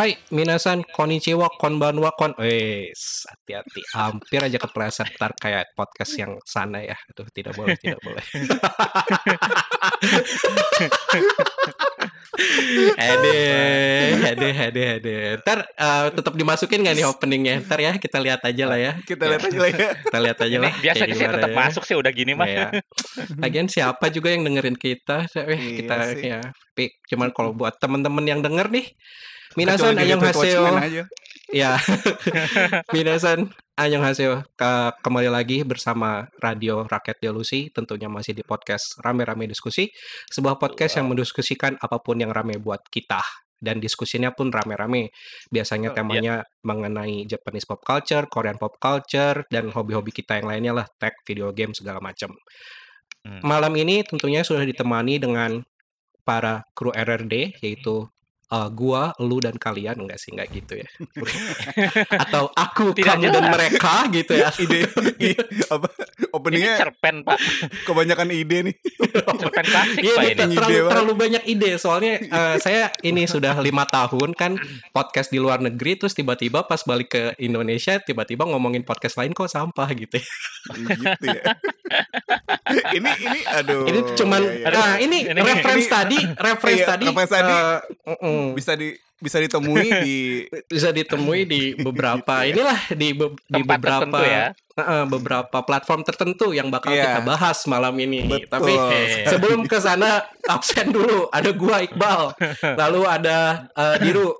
Hai, minasan, konnichiwa, konbanwa, kon... Wes, hati-hati. Hampir aja kepleset ntar kayak podcast yang sana ya. Aduh, tidak boleh, tidak boleh. Ede, ede, ede, ede. Ntar uh, tetap dimasukin gak nih openingnya? Ntar ya, kita lihat aja lah ya. Kita lihat aja lah ya. Kita lihat aja lah. Biasanya sih tetap ya. masuk sih udah gini mah. Ya. Lagian siapa juga yang dengerin kita? Eh, Iya kita sih. ya. Tapi cuman kalau buat teman-teman yang denger nih, minasan tweet haseo. Ya. minasan ayong haseo. Ke- kembali lagi bersama Radio Rakyat Delusi, tentunya masih di podcast Rame-rame Diskusi, sebuah podcast yang mendiskusikan apa pun yang rame buat kita. Dan diskusinya pun rame-rame. Biasanya Oh, temanya mengenai Japanese pop culture, Korean pop culture, dan hobi-hobi kita yang lainnya lah, tech, video game, segala macam. Hmm. Malam ini tentunya sudah ditemani dengan para kru RRD yaitu uh, gua, lu dan kalian enggak sih enggak gitu ya. Atau aku, Tidak kamu dan jelas. mereka gitu ya. Ide, apa Ini openingnya cerpen pak, kebanyakan ide nih. cerpen klasik Iya, pak ini. Ide terlalu, terlalu banyak ide. Soalnya uh, saya ini sudah lima tahun kan podcast di luar negeri, terus tiba-tiba pas balik ke Indonesia, tiba-tiba ngomongin podcast lain kok sampah gitu. ya. gitu ya. ini ini aduh. ini cuman, iya, iya. nah ini, Ini- reference ini- tadi, reference Iya, tadi, reference tadi. uh, mm-mm. bisa di bisa ditemui di bisa ditemui di beberapa inilah di be- di beberapa tertentu ya. Heeh, beberapa platform tertentu yang bakal Iya. kita bahas malam ini. Betul. Tapi Eh. sebelum ke sana absen dulu. Ada gua Iqbal, lalu ada eh, Diru.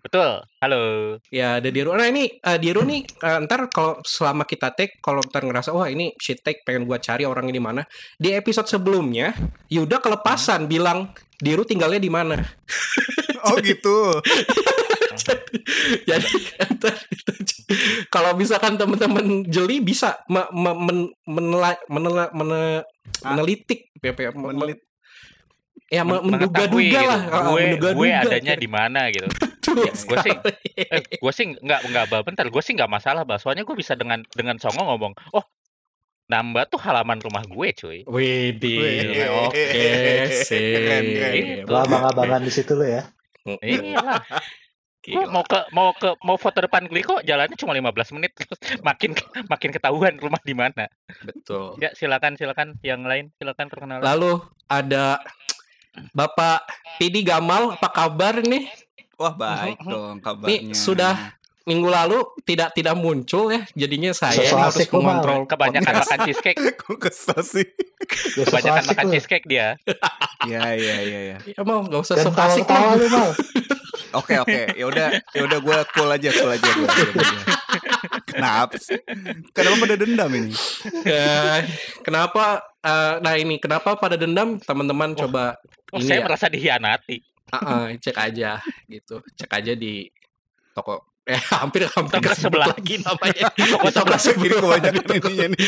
Betul. Halo. Ya, ada Diru. Nah, ini eh, Diru nih eh, ntar kalau selama kita take kalau ntar ngerasa wah ini shit take pengen gua cari orang ini mana. Di episode sebelumnya Yuda kelepasan bilang Diru tinggalnya di mana. Oh gitu. Jadi ntar itu- kalau misalkan teman-teman jeli bisa me- me- men- menela- menela- mene- Ah. menelitik ya, ya, me- Menelit. ya me- Men- menduga-duga lah gitu. ah, Gue gue menduga-duga adanya kira- di mana gitu. Betul Ya, gue sih-. Eh, gue sih nggak nggak bentar. Gue sih nggak masalah bah. Soalnya gue bisa dengan dengan songo ngomong. Oh, nambah tuh halaman rumah gue cuy. Widih, Wih. oke sih. Keren, keren. Itu. Lo abang-abangan di situ lo ya. Iya lah. Gue Gila. mau ke mau ke mau foto depan Gliko jalannya cuma 15 menit terus makin makin ketahuan rumah di mana. Betul. Ya silakan silakan yang lain silakan perkenalan. Lalu ada Bapak Pidi Gamal, apa kabar nih? Wah baik dong kabarnya. Nih sudah minggu lalu tidak tidak muncul ya, jadinya saya yang harus mengontrol Kebanyakan podcast. makan cheesecake, Kok kesel sih? Ya, kebanyakan makan cheesecake dia. Iya iya iya ya. Ya mau nggak usah sok asik tawa-tawa lah. lu mal. Oke oke. Ya udah ya udah gue cool aja cool aja gue. Kenapa sih? Kenapa pada dendam ini? Ya, kenapa? eh, nah ini kenapa pada dendam teman-teman coba Oh, ini saya ya, merasa dihianati. ah, ah, cek aja gitu, cek aja di toko. Eh hampir hampir kesebut sebelah. lagi namanya. Toko sebelah. Ini sebelah. kebanyakan ininya nih.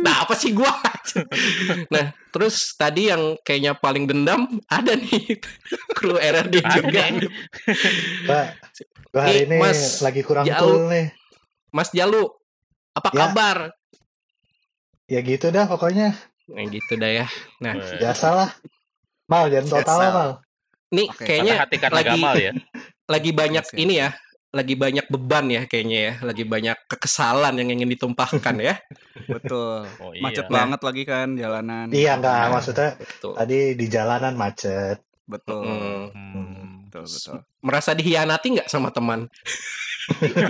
Nah apa sih gua? nah terus tadi yang kayaknya paling dendam ada nih kru RRD juga. Pak, gua hari ini Mas, lagi kurang jauh. cool nih. Mas Jalu, apa Ya. kabar? Ya gitu dah pokoknya. Nah gitu dah ya. Nah Biasalah. Mal, jangan tawa mal. nih Oke, kayaknya hati karena lagi gamal ya. Lagi banyak Yes, yes. ini ya, lagi banyak beban ya kayaknya ya, lagi banyak kekesalan yang ingin ditumpahkan ya. Betul. Oh Macet iya. banget lagi kan jalanan. Iya enggak, Nah, maksudnya Betul. tadi di jalanan macet. Betul. Hmm. Hmm. Betul betul. Merasa dihianati nggak sama teman?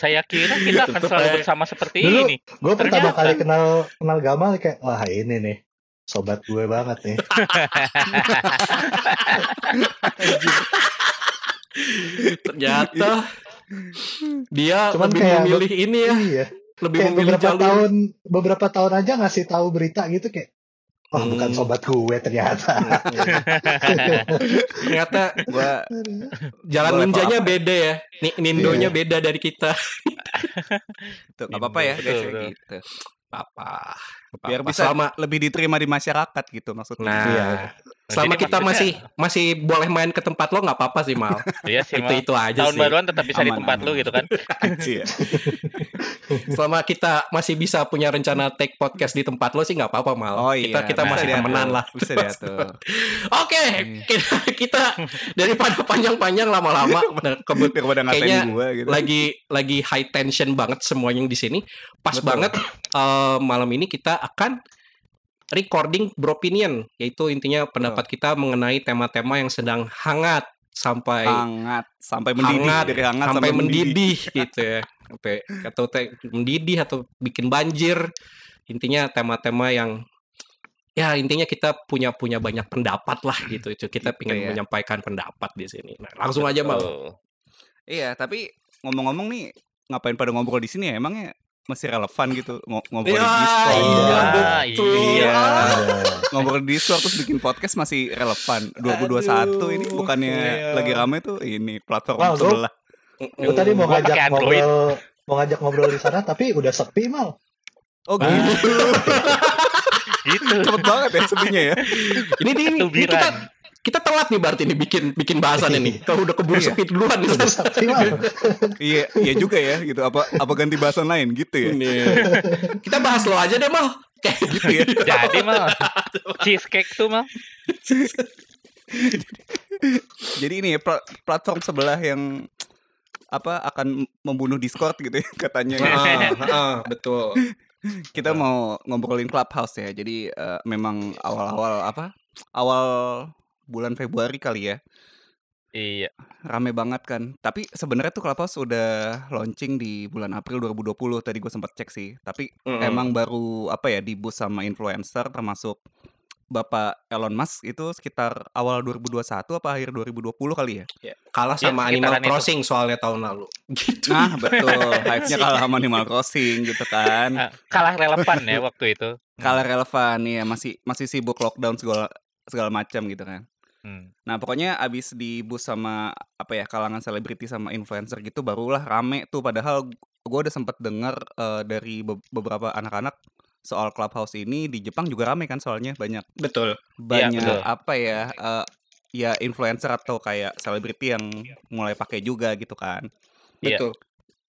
Saya kira kita akan selalu bersama seperti Dulu, ini. Gue pertama Ternyata. kali kenal kenal Gamal kayak wah ini nih sobat gue banget nih. Ternyata dia Cuman lebih kayak memilih ini ya, Iya. lebih Kayak memilih beberapa jalur. tahun beberapa tahun aja ngasih tahu berita gitu kayak bukan Hmm. sobat gue ternyata. Ternyata Gua jalan Gua level ninjanya beda ya. Ni- Nindonya Iya. beda dari kita. tuh enggak apa-apa ya guys ya, gitu. Apa? Biar bisa selama lebih diterima di masyarakat gitu maksudnya. nah Iya. Selama Jadi kita maksudnya- masih masih boleh main ke tempat lo nggak apa-apa sih mal Iya sih, itu Mal. itu aja Tahun sih baruan tetap bisa di Aman, tempat aman. lu gitu kan. Selama kita masih bisa punya rencana take podcast di tempat lo sih nggak apa-apa mal Oh iya. kita kita bisa masih diatur. temenan lah Bisa diatur. oke Iya. kita, kita daripada panjang-panjang lama-lama nah, ngatain Kayaknya gua gitu. lagi lagi high tension banget semuanya yang di sini. Pas Betul. banget eh, malam ini kita akan recording beropinion, yaitu intinya pendapat kita mengenai tema-tema yang sedang hangat sampai hangat sampai mendidih hangat, dari hangat sampai, mendidih gitu ya. Sampai atau te- mendidih atau bikin banjir. Intinya tema-tema yang ya intinya kita punya punya banyak pendapat lah gitu. Itu kita Gitu ingin ya. menyampaikan pendapat di sini. Nah, langsung aja mal. Betul. Iya, tapi ngomong-ngomong nih ngapain pada ngobrol di sini ya? Emangnya masih relevan gitu ngo- ngobrol Ya, di Discord? iya, Ah, betul. iya. Ada. Ngobrol di Discord terus bikin podcast masih relevan. 2021 ini Aduh, bukannya iya. lagi rame tuh ini platform gua- sebelah. Gue tadi mau Gua ngajak ngobrol, mau ngajak ngobrol di sana tapi udah sepi mal. Oh gitu. Gitu. Cepet banget ya sepinya ya. Ini, ini, ini kita. Kita telat nih berarti nih bikin bikin bahasan ini. Kalau udah keburu Iya. sepi duluan nih. Mal. Iya, iya juga ya gitu. Apa apa ganti bahasan lain gitu ya? Iya. kita bahas lo aja deh mal. Kayak Gitu ya. Jadi mal cheesecake tuh mal. Jadi ini ya pla- platform sebelah yang apa akan membunuh Discord gitu ya katanya. Heeh, heeh, betul. Kita mau ngobrolin Clubhouse ya. Jadi eh, memang awal-awal apa? Awal bulan Februari kali ya. Iya. Rame banget kan. Tapi sebenarnya tuh Clubhouse udah launching di bulan April 2020 tadi gue sempat cek sih. Tapi Mm-mm. emang baru apa ya di boost sama influencer termasuk Bapak Elon Musk itu sekitar awal 2021 apa akhir 2020 kali ya? Ya, kalah Ya, sama Animal sekitaran itu. Crossing soalnya tahun lalu. Gitu. Nah, betul. Hype-nya kalah sama Animal Crossing gitu kan. Ah, Kalah relevan ya waktu itu. Kalah relevan ya, masih masih sibuk lockdown segala segala macam gitu kan. Hmm. Nah, pokoknya abis di boost sama apa ya kalangan selebriti sama influencer gitu barulah rame tuh padahal gue udah sempet denger eh, dari be- beberapa anak-anak soal Clubhouse ini di Jepang juga rame kan soalnya banyak Betul. banyak betul. apa ya eh, ya influencer atau kayak selebriti yang mulai pakai juga gitu kan. Iya. Betul.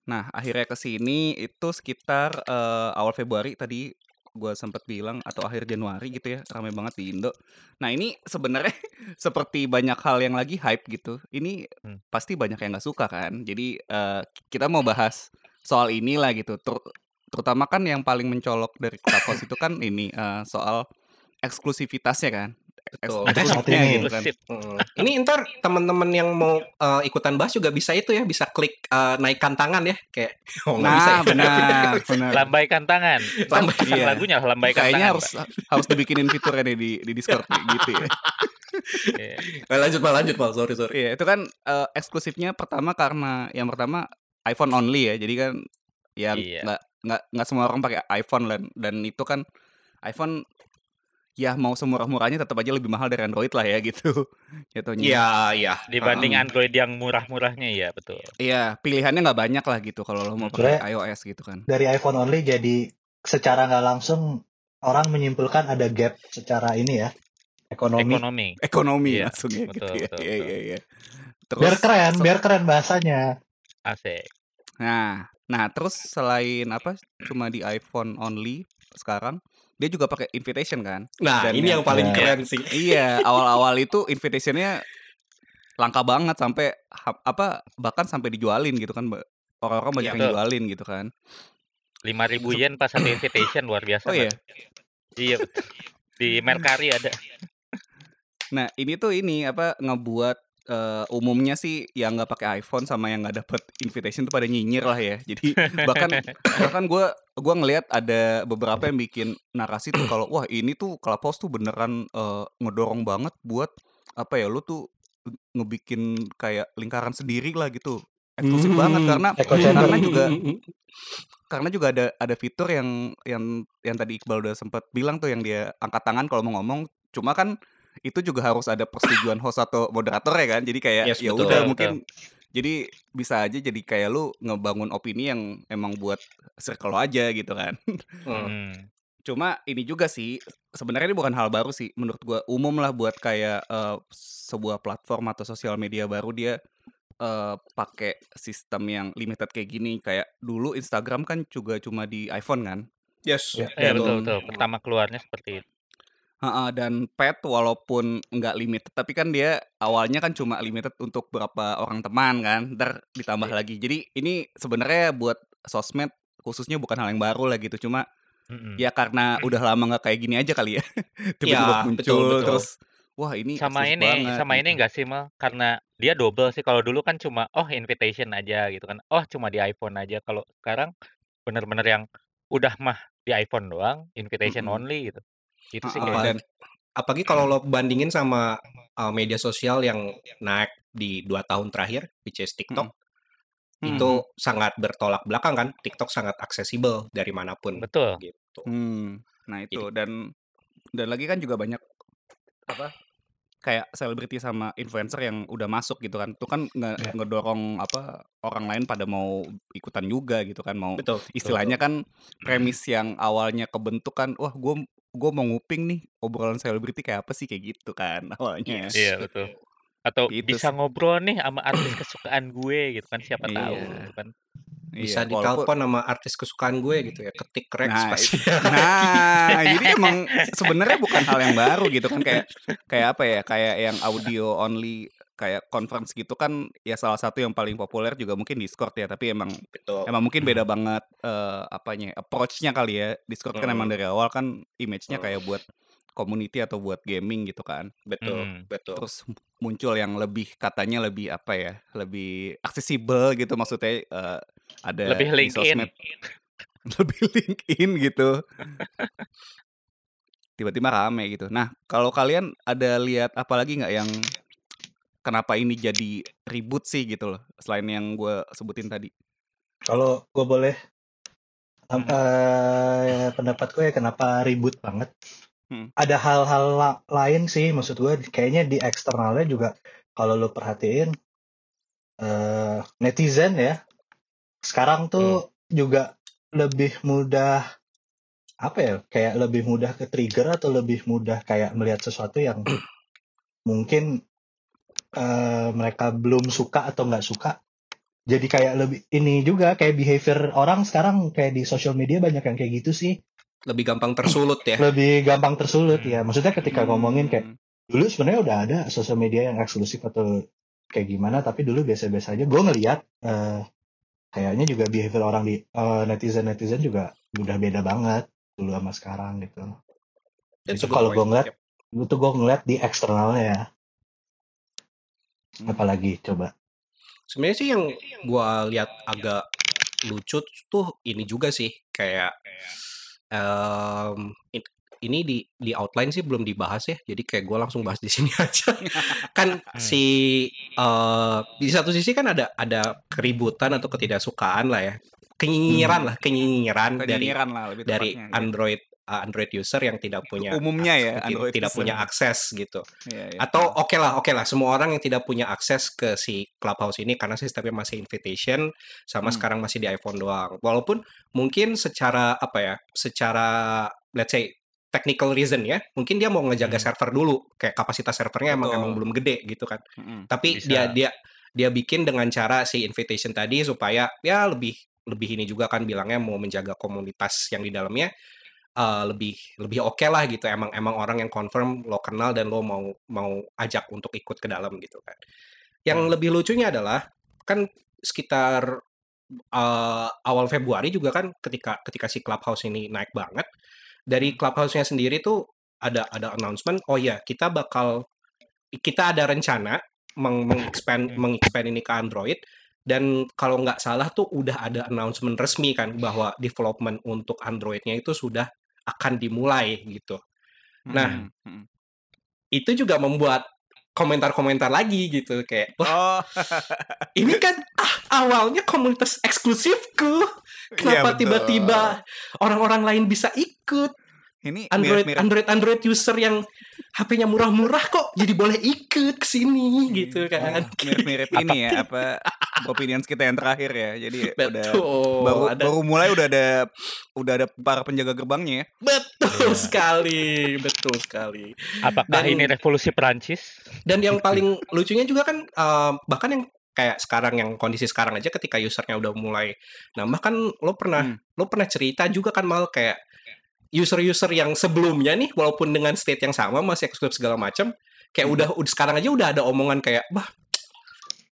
Nah, akhirnya ke sini itu sekitar eh, awal Februari tadi gua sempat bilang atau akhir Januari gitu ya, ramai banget di Indo. Nah, ini sebenarnya seperti banyak hal yang lagi hype gitu. Ini Hmm. pasti banyak yang nggak suka kan. Jadi eh, kita mau bahas soal inilah gitu. Ter- terutama kan yang paling mencolok dari Clubhouse itu kan ini eh, soal eksklusivitasnya kan. Eksklusifnya Ini. gitu kan. Eksklusif. Mm. Ini ntar teman-teman yang mau eh, ikutan bahas juga bisa itu ya, bisa klik eh, naikkan tangan ya, kayak oh nggak bisa Nah, ya. benar, benar. Lambaikan tangan. Lambai- Iya. lagunya lambaikan Kayaknya tangan. harus harus dibikinin fiturnya nih di di Discord nih, gitu ya. Pak. Iya. Eh, lanjut mal, lanjut mal, sorry sorry. Iya, itu kan eh, eksklusifnya pertama karena yang pertama iPhone only ya. Jadi kan ya Iya. nggak nggak nggak semua orang pakai iPhone dan dan itu kan iPhone ya mau semurah-murahnya tetap aja lebih mahal dari Android lah ya gitu. Jatuhnya. Iya, iya. Dibanding Heeh. Android yang murah-murahnya ya betul. Iya, pilihannya nggak banyak lah gitu kalau lo mau pakai iOS gitu kan. Dari iPhone only jadi secara nggak langsung orang menyimpulkan ada gap secara ini ya ekonomi. Ekonomi. Ekonomi Iya, langsung ya betul, gitu ya. betul, Iya, betul. iya, iya. Biar keren, so- biar keren bahasanya. Asik. Nah, nah terus selain apa cuma di iPhone only sekarang dia juga pakai invitation kan? Nah, Dan ini yang- yang paling Iya. keren sih. iya, awal-awal itu invitationnya langka banget sampai apa bahkan sampai dijualin gitu kan orang-orang banyak Iya, yang jualin gitu kan. 5000 yen pas satu invitation luar biasa. Oh iya. Iya betul. Di Mercari ada. Nah, ini tuh ini apa ngebuat eh, umumnya sih yang nggak pakai iPhone sama yang nggak dapet invitation tuh pada nyinyir lah ya. Jadi bahkan bahkan gue gua ngelihat ada beberapa yang bikin narasi tuh kalau wah ini tuh Clubhouse tuh beneran eh, ngedorong banget buat apa ya lu tuh ngebikin kayak lingkaran sendiri lah gitu eksklusif Hmm. banget karena karena juga karena juga ada ada fitur yang yang yang tadi Iqbal udah sempat bilang tuh yang dia angkat tangan kalau mau ngomong cuma kan itu juga harus ada persetujuan host atau moderator ya kan jadi kayak Yes, ya betul, udah betul. mungkin jadi bisa aja jadi kayak lu ngebangun opini yang emang buat circle lo aja gitu kan Hmm. Hmm. Cuma ini juga sih sebenarnya ini bukan hal baru sih menurut gua umum lah buat kayak eh, sebuah platform atau sosial media baru dia eh, pakai sistem yang limited kayak gini kayak dulu Instagram kan juga cuma di iPhone kan Yes. Ya. Iya Dan- betul betul. Pertama keluarnya seperti itu. Ha-ha, dan pet walaupun nggak limited tapi kan dia awalnya kan cuma limited untuk beberapa orang teman kan ntar ditambah Iya. lagi jadi ini sebenarnya buat sosmed khususnya bukan hal yang baru lah gitu cuma Mm-mm. ya karena udah lama nggak kayak gini aja kali ya tiba-tiba Ya, muncul betul, betul. terus wah ini sama ini banget, sama ini gitu. enggak sih mal karena dia double sih kalau dulu kan cuma oh invitation aja gitu kan oh cuma di iPhone aja kalau sekarang bener-bener yang udah mah di iPhone doang invitation Mm-mm. only gitu itu sih dan Apalagi kalau lo bandingin sama uh, media sosial yang naik di dua tahun terakhir, which is TikTok, Hmm. itu sangat bertolak belakang kan. TikTok sangat aksesibel dari mana pun. betul Gitu. Hmm, nah itu dan dan lagi kan juga banyak apa kayak selebriti sama influencer yang udah masuk gitu kan itu kan nge- Ya. ngedorong apa orang lain pada mau ikutan juga gitu kan mau Betul. betul, istilahnya kan premis yang awalnya kebentuk kan wah gue gue mau nguping nih obrolan selebriti kayak apa sih kayak gitu kan awalnya Yes. iya betul atau Gitu bisa sih. ngobrol nih sama artis kesukaan gue gitu kan siapa tahu Iya. gitu kan Bisa Iya, walaupun- ditelepon sama artis kesukaan gue gitu ya. Ketik Rex Nah, pasti. Nah, jadi emang sebenarnya bukan hal yang baru gitu kan kayak kayak apa ya? Kayak yang audio only kayak conference gitu kan ya salah satu yang paling populer juga mungkin Discord ya, tapi emang Betul. emang mungkin beda banget eh, apanya approach-nya kali ya. Discord kan emang Hmm. dari awal kan image-nya Hmm. kayak buat community atau buat gaming gitu kan. Betul. Hmm. Betul. Terus muncul yang lebih katanya lebih apa ya? Lebih aksesibel gitu maksudnya eh, ada lebih di link in sosmed lebih LinkedIn gitu. Tiba-tiba rame gitu. Nah, kalau kalian ada lihat apa lagi nggak yang kenapa ini jadi ribut sih gitu loh, selain yang gue sebutin tadi. Kalau gue boleh Hmm. eh, pendapat gue ya kenapa ribut banget. Hmm. Ada hal-hal la- lain sih maksud gue kayaknya di eksternalnya juga kalau lo perhatiin eh, netizen ya sekarang tuh juga lebih mudah apa ya kayak lebih mudah ke trigger atau lebih mudah kayak melihat sesuatu yang mungkin eh, mereka belum suka atau nggak suka. Jadi kayak lebih ini juga kayak behavior orang sekarang kayak di sosial media banyak yang kayak gitu sih Lebih gampang tersulut ya. lebih gampang tersulut ya maksudnya ketika ngomongin kayak Hmm. dulu sebenarnya udah ada sosial media yang eksklusif atau kayak gimana tapi dulu biasa-biasa aja gue ngeliat eh, kayaknya juga behavior orang di netizen netizen juga udah beda banget dulu sama sekarang gitu That's itu kalau gue ngeliat Yep. itu gue ngeliat di eksternalnya ya Hmm. apalagi coba Sebenarnya sih yang gua lihat agak lucu tuh ini juga sih kayak in- ini di di outline sih belum dibahas ya. Jadi kayak gua langsung bahas di sini aja. kan si eh, di satu sisi kan ada ada keributan atau ketidaksukaan lah ya. Kenyinyiran lah, kenyinyiran dari Kenyinyiran lah lebih dari tepatnya. Android uh, Android user yang tidak punya Umumnya ya, tidak- Android tidak user. punya akses gitu. Iya, iya. Atau oke lah, oke lah, semua orang yang tidak punya akses ke si Clubhouse ini karena sistemnya masih invitation, sama Hmm. sekarang masih di iPhone doang. Walaupun mungkin secara apa ya, secara let's say technical reason ya, mungkin dia mau ngejaga Hmm. server dulu, kayak kapasitas servernya emang Betul. emang belum gede gitu kan. Mm-mm. Tapi Bisa. dia dia dia bikin dengan cara si invitation tadi supaya ya lebih lebih ini juga kan bilangnya mau menjaga komunitas yang di dalamnya eh, lebih lebih oke lah gitu emang emang orang yang confirm lo kenal dan lo mau mau ajak untuk ikut ke dalam gitu kan yang Hmm. lebih lucunya adalah kan sekitar eh, awal Februari juga kan ketika ketika si Clubhouse ini naik banget dari Clubhouse-nya sendiri tuh ada ada announcement oh ya kita bakal kita ada rencana meng mengexpand Hmm. mengexpand ini ke Android dan kalau nggak salah tuh udah ada announcement resmi kan bahwa development untuk Android-nya itu sudah akan dimulai gitu. Nah, Mm-mm. Itu juga membuat komentar-komentar lagi gitu kayak wah Oh, ini kan ah, awalnya komunitas eksklusifku. iya Kenapa tiba-tiba orang-orang lain bisa ikut? Ini Android mirip-mirip Android Android user yang HP-nya murah-murah kok jadi boleh ikut ke sini gitu kan. mirip-mirip ini ya apa opinions kita yang terakhir ya. Jadi udah Betul. baru ada, baru mulai udah ada udah ada para penjaga gerbangnya ya. betul Iya. sekali, betul sekali. Apakah Dan- ini revolusi Perancis? Dan yang paling lucunya juga kan eh, bahkan yang kayak sekarang yang kondisi sekarang aja ketika usernya udah mulai nambah kan lo pernah Hmm. lo pernah cerita juga kan mal kayak user-user yang sebelumnya nih walaupun dengan state yang sama masih eksklusif segala macam kayak Hmm. udah udah sekarang aja udah ada omongan kayak bah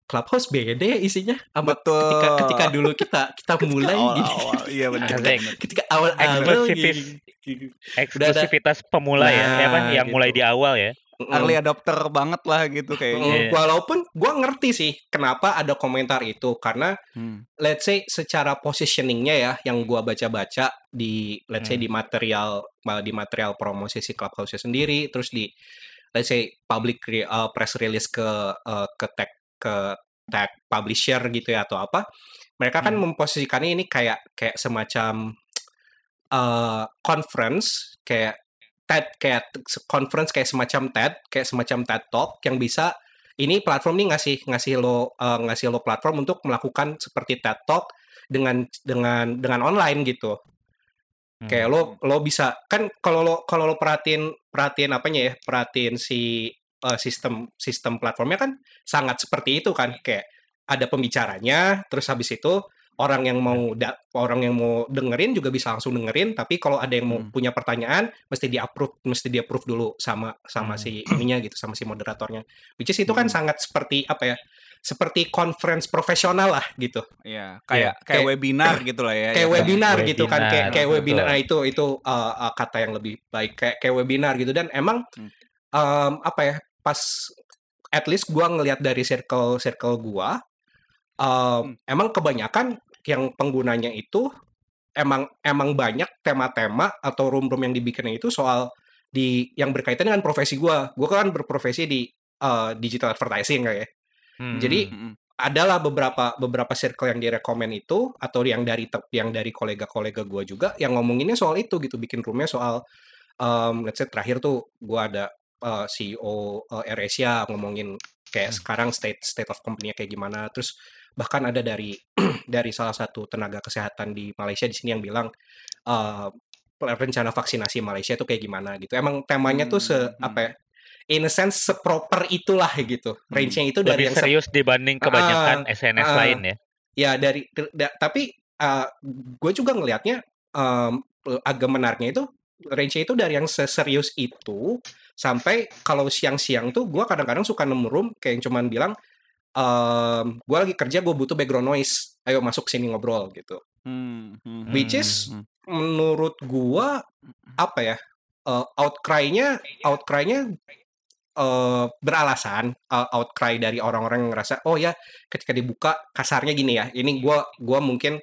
Clubhouse beda ya isinya sama Betul. ketika ketika dulu kita kita mulai gini Awal-awal. Iya benar. Ketika awal-awal Eksklusifis. gini. Eksklusivitas pemula ya, Nah, ya apa yang gitu. mulai di awal ya. Early adopter banget lah gitu kayaknya. Mm. Walaupun gua ngerti sih kenapa ada komentar itu karena Hmm. let's say secara positioningnya ya yang gua baca-baca di let's say Hmm. di material ma- di material promosi si Clubhouse sendiri terus di let's say public re- uh, press release ke uh, ke tag ke tag publisher gitu ya atau apa mereka kan Hmm. memposisikannya ini kayak kayak semacam uh, conference kayak TED kayak conference kayak semacam TED kayak semacam TED Talk yang bisa ini platform ini ngasih ngasih lo uh, ngasih lo platform untuk melakukan seperti TED Talk dengan dengan dengan online gitu. Hmm. Kayak lo lo bisa kan kalau lo kalau lo perhatiin perhatiin apanya ya perhatiin si uh, sistem sistem platformnya kan sangat seperti itu kan kayak ada pembicaranya terus habis itu orang yang mau da- orang yang mau dengerin juga bisa langsung dengerin tapi kalau ada yang mau Hmm. punya pertanyaan mesti di approve mesti di approve dulu sama sama Hmm. si ininya gitu sama si moderatornya which is itu kan Hmm. sangat seperti apa ya seperti conference profesional lah gitu Iya, kayak Iya, kayak kayak- webinar gitu lah ya. kayak ya. webinar gitu kan kayak Webinar, kayak betul. webinar nah itu itu uh, uh, kata yang lebih baik kayak kayak webinar gitu dan emang Hmm. um, apa ya pas at least gua ngelihat dari circle circle gua um, Hmm. emang kebanyakan yang penggunanya itu emang emang banyak tema-tema atau room-room yang dibikinnya itu soal di yang berkaitan dengan profesi gua gua kan berprofesi di uh, digital advertising kayak ya Hmm. jadi Mm-mm. adalah beberapa beberapa circle yang direkomend itu atau yang dari yang dari kolega-kolega gue juga yang ngomonginnya soal itu gitu bikin roomnya soal um, let's say terakhir tuh gue ada uh, CEO uh, AirAsia ngomongin kayak Hmm. sekarang state state of company-nya kayak gimana terus bahkan ada dari dari salah satu tenaga kesehatan di Malaysia di sini yang bilang uh, rencana vaksinasi Malaysia itu kayak gimana gitu emang temanya tuh se Hmm, hmm. apa ya in a sense seproper itulah gitu Hmm. range-nya itu dari Lebih yang se- serius dibanding kebanyakan SNS ah. lain ya. ya dari da- tapi gue juga ngelihatnya em, agak menariknya itu range itu dari yang seserius itu sampai kalau siang-siang tuh gue kadang-kadang suka nemu room kayak yang cuman bilang em gue lagi kerja gue butuh background noise. Ayo masuk sini ngobrol gitu. Hmm, hmm, which hmm, is hmm. menurut gua apa ya eh, outcry-nya outcry-nya eh, beralasan eh, outcry dari orang-orang yang ngerasa oh ya ketika dibuka kasarnya gini ya ini gua gua mungkin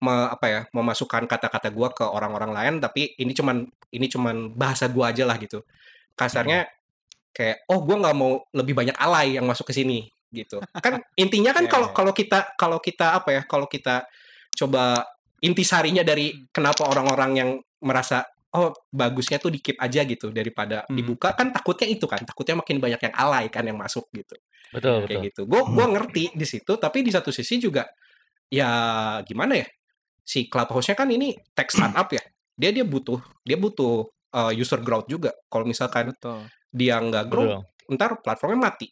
me- apa ya memasukkan kata-kata gua ke orang-orang lain tapi ini cuman ini cuman bahasa gua aja lah gitu. Kasarnya kayak oh gua nggak mau lebih banyak alay yang masuk ke sini gitu kan intinya kan Ya, kalau ya. kalau kita kalau kita apa ya kalau kita coba intisarinya dari kenapa orang-orang yang merasa oh bagusnya tuh dikip aja gitu daripada Hmm. dibuka kan takutnya itu kan takutnya makin banyak yang alay kan yang masuk gitu Betul, betul. kayak gitu gue gua ngerti di situ tapi di satu sisi juga ya gimana ya si clubhouse-nya kan ini tech startup ya dia dia butuh dia butuh uh, user growth juga kalau misalkan Betul. dia nggak grow Betul. ntar platformnya mati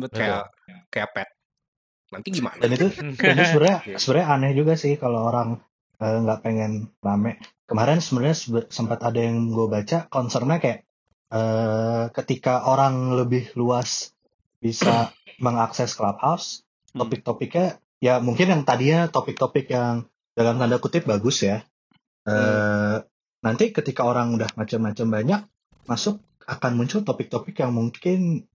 Betul. kayak kayak pet nanti gimana Dan itu dan itu sebenarnya Iya. sebenarnya aneh juga sih kalau orang eh, nggak pengen rame. Kemarin sebenarnya sebe- sempat ada yang gue baca concernnya kayak eh, ketika orang lebih luas bisa mengakses clubhouse, Hmm. topik-topiknya ya mungkin yang tadinya topik-topik yang dalam tanda kutip bagus ya. Eh, Nanti ketika orang udah macam-macam banyak masuk akan muncul topik-topik yang mungkin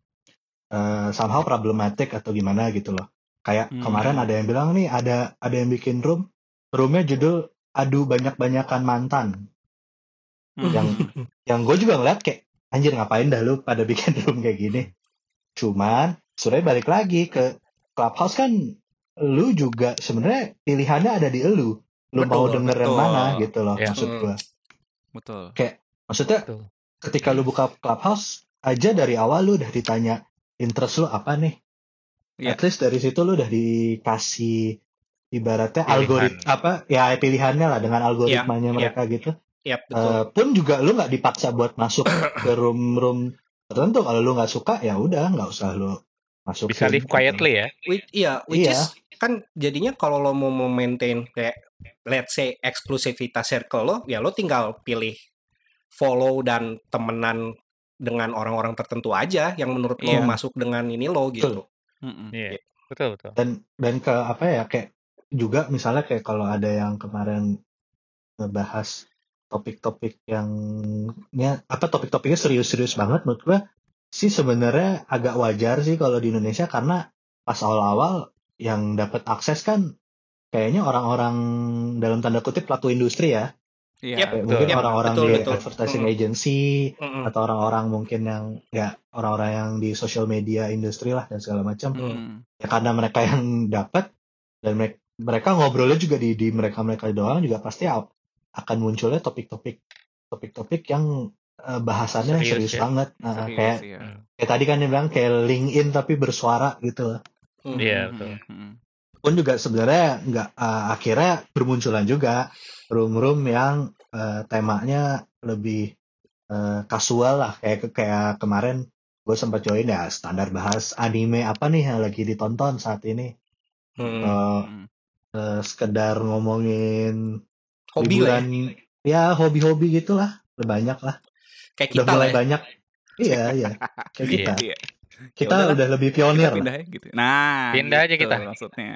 eh, somehow problematik atau gimana gitu loh. Kayak Hmm. kemarin ada yang bilang nih ada ada yang bikin room, roomnya judul adu banyak-banyakan mantan. Hmm. Yang yang gue juga ngeliat kayak anjir ngapain dah lu pada bikin room kayak gini. Cuman sebenarnya balik lagi ke clubhouse kan lu juga sebenarnya pilihannya ada di elu. Lu Betul, mau denger yang betul. mana gitu loh Ya. maksud Hmm. gue. Betul. Maksudnya Betul. ketika lu buka Clubhouse aja dari awal lu udah ditanya interest lu apa nih. Iya. At least dari situ lu udah dikasih ibaratnya Pilihan. algorit apa ya pilihannya lah dengan algoritmanya iya. mereka gitu. Yap, betul. Eh, pun juga lu nggak dipaksa buat masuk ke room-room tertentu kalau lu nggak suka ya udah nggak usah lu masuk Bisa live quietly ya. Which, iya, which Iya. is kan jadinya kalau lo mau maintain kayak let's say eksklusivitas circle lo, ya lo tinggal pilih follow dan temenan dengan orang-orang tertentu aja yang menurut lo Iya. masuk dengan ini lo gitu. Mm-mm. Iya. Betul betul. dan dan ke apa ya kayak juga misalnya kayak kalau ada yang kemarin ngebahas topik-topik yang ya, apa topik-topiknya serius-serius banget menurut gue sih sebenarnya agak wajar sih kalau di Indonesia karena pas awal-awal yang dapat akses kan kayaknya orang-orang dalam tanda kutip pelaku industri ya Iya. Yep. Betul. mungkin orang-orang betul, di betul. advertising Mm. agency Mm-mm. atau orang-orang mungkin yang ya orang-orang yang di social media industri lah dan segala macam Mm. ya karena mereka yang dapat dan mereka, mereka ngobrolnya juga di di mereka mereka doang juga pasti akan munculnya topik-topik topik-topik yang eh, bahasannya Serius serius, ya? banget Nah, Serius, kayak. Hmm. kayak tadi kan dia bilang kayak LinkedIn tapi bersuara gitu loh Mm. Iya Mm, betul. mm, mm. pun juga sebenarnya nggak eh, akhirnya bermunculan juga room-room yang eh, temanya lebih eh, kasual lah kayak kayak kemarin gue sempat join ya standar bahas anime apa nih yang lagi ditonton saat ini Mm. Eh, Mm. eh, sekedar ngomongin Hobi lah ya. liburan ya hobi-hobi gitulah udah banyak lah Kayak udah kita lah mulai ya. banyak iya iya kayak Iya, kita Iya. kita Ya udahlah, udah lebih pionir pindah ya gitu. Nah, Pindah aja gitu kita. Maksudnya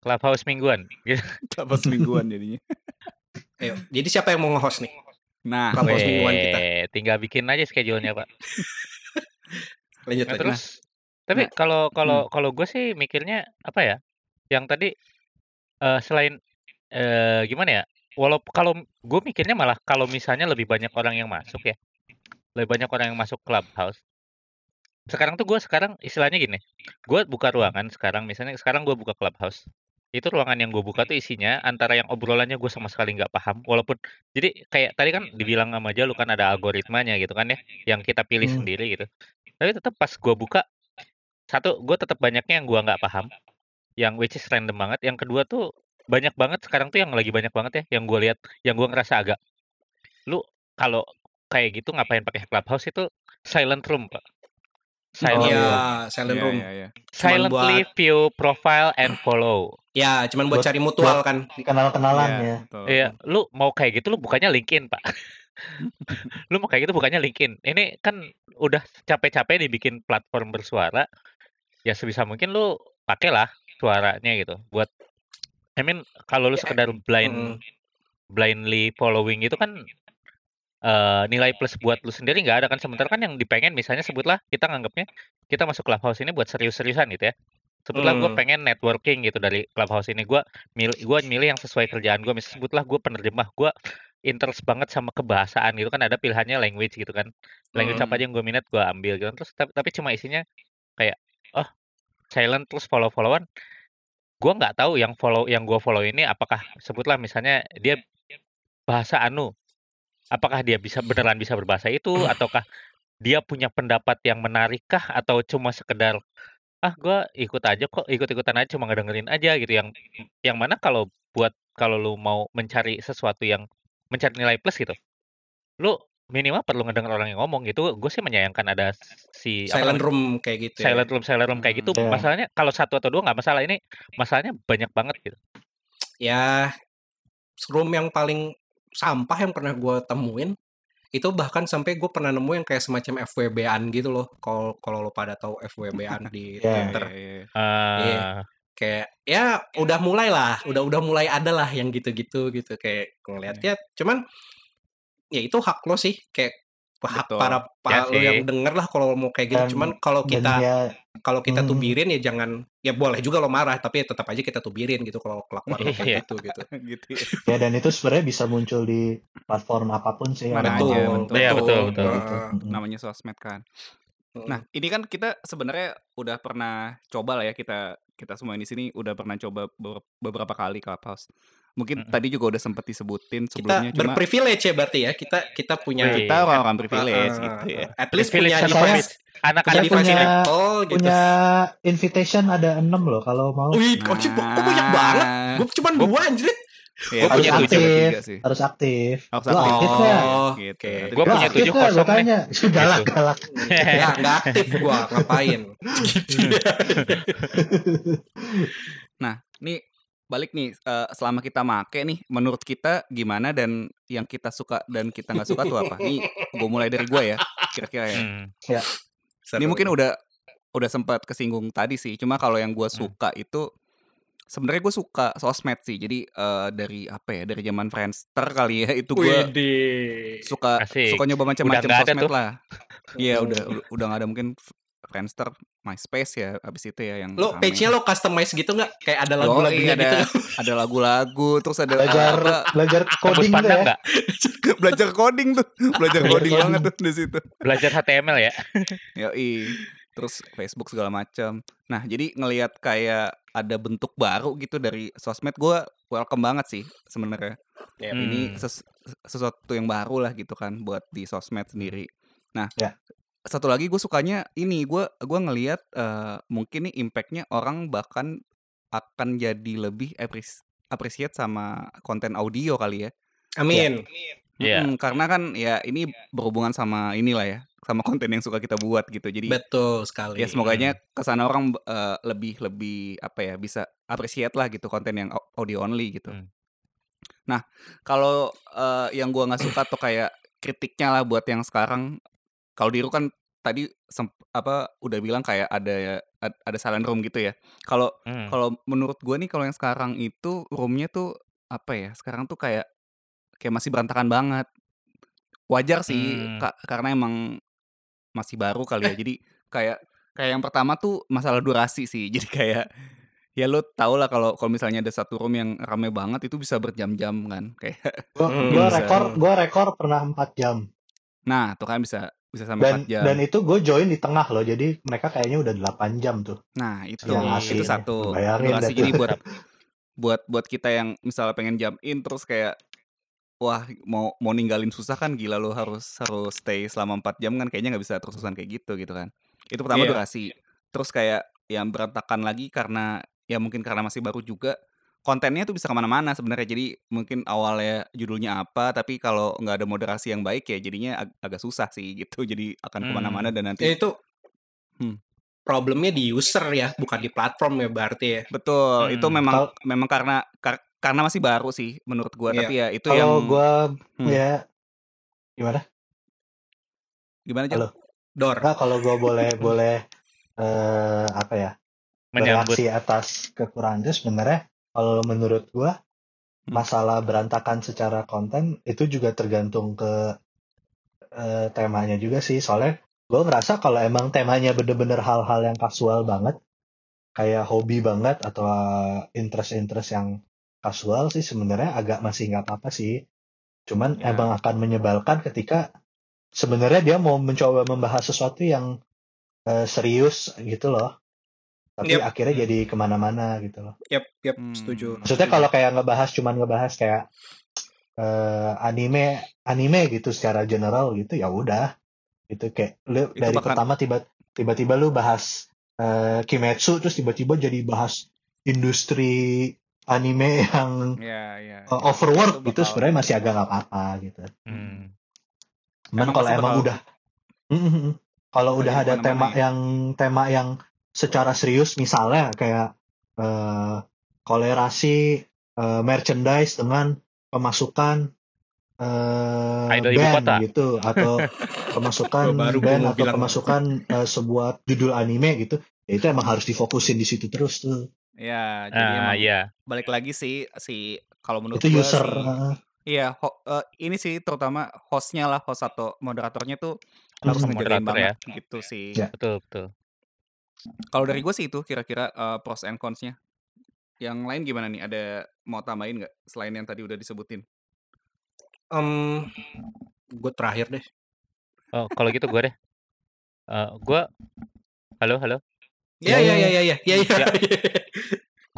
Clubhouse mingguan. Gitu. apa semingguan jadinya. Ayo, jadi siapa yang mau nge-host nih? Nah, Clubhouse mingguan kita. Tinggal bikin aja schedule-nya, Pak. Lanjut Nah, lanjut. terus tapi Nah, kalau kalau kalau gue sih mikirnya apa ya? Yang tadi eh, selain eh, gimana ya? Walaupun kalau gue mikirnya malah kalau misalnya lebih banyak orang yang masuk ya, lebih banyak orang yang masuk clubhouse. Sekarang tuh gue sekarang istilahnya gini, gue buka ruangan sekarang, misalnya sekarang gue buka clubhouse, itu ruangan yang gue buka tuh isinya antara yang obrolannya gue sama sekali nggak paham, walaupun jadi kayak tadi kan dibilang sama Jalu kan ada algoritmanya gitu kan ya, yang kita pilih Hmm. sendiri gitu. Tapi tetap pas gue buka satu gue tetap banyaknya yang gua nggak paham yang which is random banget yang kedua tuh banyak banget sekarang tuh yang lagi banyak banget ya yang gue lihat yang gua ngerasa agak lu kalau kayak gitu ngapain pakai clubhouse itu silent room pak silent Oh, Iya, room silent Iya, room. iya, iya. Cuman silently buat view profile and follow ya, cuman buat Buat- cari mutual kan. kenal-kenalan Iya, ya betul. Iya, lu mau kayak gitu lu bukannya LinkedIn, Pak. lu mau kayak gitu bukannya LinkedIn. Ini kan udah capek-capek dibikin platform bersuara. Ya sebisa mungkin lu pakailah suaranya gitu buat I mean kalau lu Ya, sekedar blind mm. blindly following itu kan eh, nilai plus buat lu sendiri nggak ada kan? Sementara kan yang dipengen misalnya sebutlah kita nganggapnya kita masuk clubhouse ini buat serius-seriusan gitu ya. Sebutlah gue Hmm. pengen networking gitu dari clubhouse ini. Gue milih gue milih yang sesuai kerjaan gue misalnya sebutlah gue penerjemah gue interest banget sama kebahasaan gitu kan. Ada pilihannya language gitu kan. Language Hmm. apa aja yang gue minat gue ambil gitu terus tapi, tapi cuma isinya kayak oh silent terus follow followan gue nggak tahu yang follow yang gue follow ini apakah sebutlah misalnya dia bahasa anu apakah dia bisa beneran bisa berbahasa itu? Ataukah dia punya pendapat yang menarikkah atau cuma sekedar ah gue ikut aja kok ikut-ikutan aja cuma ngedengerin aja gitu. Yang yang mana kalau buat kalau lu mau mencari sesuatu yang mencari nilai plus gitu? Lu minimal perlu ngedenger orang yang ngomong gitu. Gue sih menyayangkan ada si apa Silent namanya, room kayak gitu ya. silent room silent room kayak gitu. Hmm. masalahnya kalau satu atau dua nggak masalah. Ini masalahnya banyak banget gitu. Ya, room yang paling sampah yang pernah gue temuin itu bahkan sampai gue pernah nemu yang kayak semacam FWB-an gitu loh. Kalau kalau lo pada tahu FWB-an di Ya. Twitter. Iya, iya, iya. Eh, kayak ya udah mulai lah udah udah mulai ada lah yang gitu-gitu gitu kayak ngeliatnya cuman ya itu hak lo sih kayak hak Betul. para Ya para lo sih. yang denger lah kalau mau kayak gitu Dan- cuman kalau dan kita ya kalau kita Hmm. tubirin ya jangan ya boleh juga lo marah tapi ya tetap aja kita tubirin gitu kalau kelakuan lo Iya. kayak gitu gitu gitu ya. ya dan itu sebenarnya bisa muncul di platform apa pun sih Mana betul aja, betul, betul. Iya, betul, betul. Gitu. Heeh. Mm-mm. namanya sosmed kan. Nah, ini kan kita sebenarnya udah pernah coba lah ya kita kita semua di sini udah pernah coba beber- beberapa kali Clubhouse. mungkin Mm-mm. tadi juga udah sempat disebutin Kita sebelumnya cuma berprivilege ya berarti ya. Kita kita punya kita orang-orang privilege Uh, gitu ya. At least Privilege punya device, punya Anak-anak device punya- Apple gitu. Punya invitation ada 6 loh kalau mau. Wih, kok kok banyak banget. Gue cuma Gua- dua anjir. Ya, gua harus punya aktif tujuh. sih. Harus aktif. Harus aktif. aktif? Oh, Gitu. Gua Lu punya tujuh kosong Gua tanya. Sudah lah Gitu. galak. ya nggak aktif gua ngapain gitu ya. Nah, nih balik nih eh, selama kita make nih menurut kita gimana dan yang kita suka dan kita nggak suka tuh apa? Nih gue mulai dari gue ya kira-kira ya. Hmm. Ini mungkin udah udah sempat kesinggung tadi sih. Cuma kalau yang gue Hmm. suka itu sebenarnya gue suka sosmed sih. Jadi eh, dari apa ya? Dari zaman Friendster kali ya itu gue suka Asik. suka nyoba macam-macam ada sosmed tuh. lah. Iya udah udah- nggak ada mungkin Friendster, MySpace ya abis itu ya yang Lo rame. page-nya lo customize gitu nggak? Kayak ada lagu-lagunya ada gitu. ada lagu-lagu terus ada Belajar apa, belajar coding tuh ya. nggak? belajar coding tuh belajar coding coding. banget tuh di situ Belajar HTML ya? Yoi. terus Facebook segala macam nah jadi ngelihat kayak ada bentuk baru gitu dari sosmed gue welcome banget sih sebenarnya Ya, Hmm. ini ses- sesuatu yang baru lah gitu kan buat di sosmed sendiri nah Ya. satu lagi gue sukanya ini gue gua ngelihat eh, mungkin nih impactnya orang bahkan akan jadi lebih appreci- appreciate sama konten audio kali ya Amin. Iya. Mm-mm, karena kan ya ini berhubungan sama inilah ya, sama konten yang suka kita buat gitu. Jadi Betul sekali. ya semoganya ke sana orang eh, lebih lebih apa ya bisa appreciate lah gitu konten yang au- audio only gitu. Hmm. Nah kalau eh, yang gua nggak suka tuh kayak kritiknya lah buat yang sekarang. Kalau Diru kan tadi semp- apa udah bilang kayak ada ad- ada silent room gitu ya. Kalau Hmm. kalau menurut gue nih kalau yang sekarang itu roomnya tuh apa ya sekarang tuh kayak kayak masih berantakan banget wajar sih Hmm. Kak, karena emang masih baru kali ya jadi kayak kayak yang pertama tuh masalah durasi sih jadi kayak ya lo tau lah kalau kalau misalnya ada satu room yang rame banget itu bisa berjam-jam kan kayak Gua, Hmm, gua bisa. rekor gua rekor pernah 4 jam. nah tuh kan bisa bisa sampai Dan 4 jam dan itu gue join di tengah loh. Jadi mereka kayaknya udah 8 jam tuh. nah itu Yang asli itu nih. satu Bayangin durasi jadi buat buat buat kita yang misalnya pengen jump in terus kayak wah mau mau ninggalin susah kan gila lo harus harus stay selama 4 jam kan kayaknya nggak bisa terus-terusan kayak gitu gitu kan itu pertama Iya. durasi terus kayak yang berantakan lagi karena ya mungkin karena masih baru juga kontennya tuh bisa ke mana-mana sebenarnya jadi mungkin awalnya judulnya apa tapi kalau nggak ada moderasi yang baik ya jadinya ag- agak susah sih gitu jadi akan Hmm. ke mana-mana dan Ya, nanti itu Hmm. problemnya di user ya, bukan di platform ya berarti ya. betul itu Hmm. memang Kal- memang karena kar- karena masih baru sih menurut gua Iya. tapi ya itu yang Kalau gua Hmm. ya gimana? gimana aja Halo. Dor. Enggak kalau gua boleh boleh eh apa ya? Menyambut. bereaksi atas kekurangan itu sebenarnya kalau menurut gua Hmm. masalah berantakan secara konten itu juga tergantung ke eh, temanya juga sih soalnya gua ngerasa kalau emang temanya bener-bener hal-hal yang kasual banget kayak hobi banget atau interest-interest yang kasual sih sebenarnya agak masih nggak apa-apa sih cuman Ya. emang akan menyebalkan ketika sebenarnya dia mau mencoba membahas sesuatu yang eh, serius gitu loh tapi Yep. akhirnya jadi ke mana-mana gitu loh Yap, yap, Hmm. setuju. maksudnya kalau kayak ngebahas cuman ngebahas kayak eh, anime anime gitu secara general gitu ya udah gitu kayak lu Itu dari bahkan- pertama tiba tiba-tiba lu bahas eh, Kimetsu terus tiba-tiba jadi bahas industri anime yang ya ya uh, overwork Itu gitu bakal- sebenarnya masih agak nggak apa-apa gitu. Hmm. Cuman Emang kalau emang udah kalau udah ada tema ya. yang tema yang secara serius misalnya kayak eh, kolerasi eh, merchandise dengan pemasukan eh, Idol ibu band kota. gitu atau pemasukan baru band atau bilang. pemasukan eh, sebuah judul anime gitu ya itu emang harus difokusin di situ terus tuh ya jadi Ah, emang iya. balik lagi sih si kalau menurut itu gua user iya ho- eh, ini sih terutama hostnya lah host atau moderatornya tuh harus Mhm. ngejagain Moderator ya. banget gitu sih Ya. Betul, betul. kalau dari gue sih itu kira-kira eh, pros and consnya yang lain gimana nih ada mau tambahin nggak selain yang tadi udah disebutin Em, gue terakhir deh. Oh, kalau gitu gue deh. Eh, gue Halo, halo. Ya, ya, ya, ya, ya, ya, ya.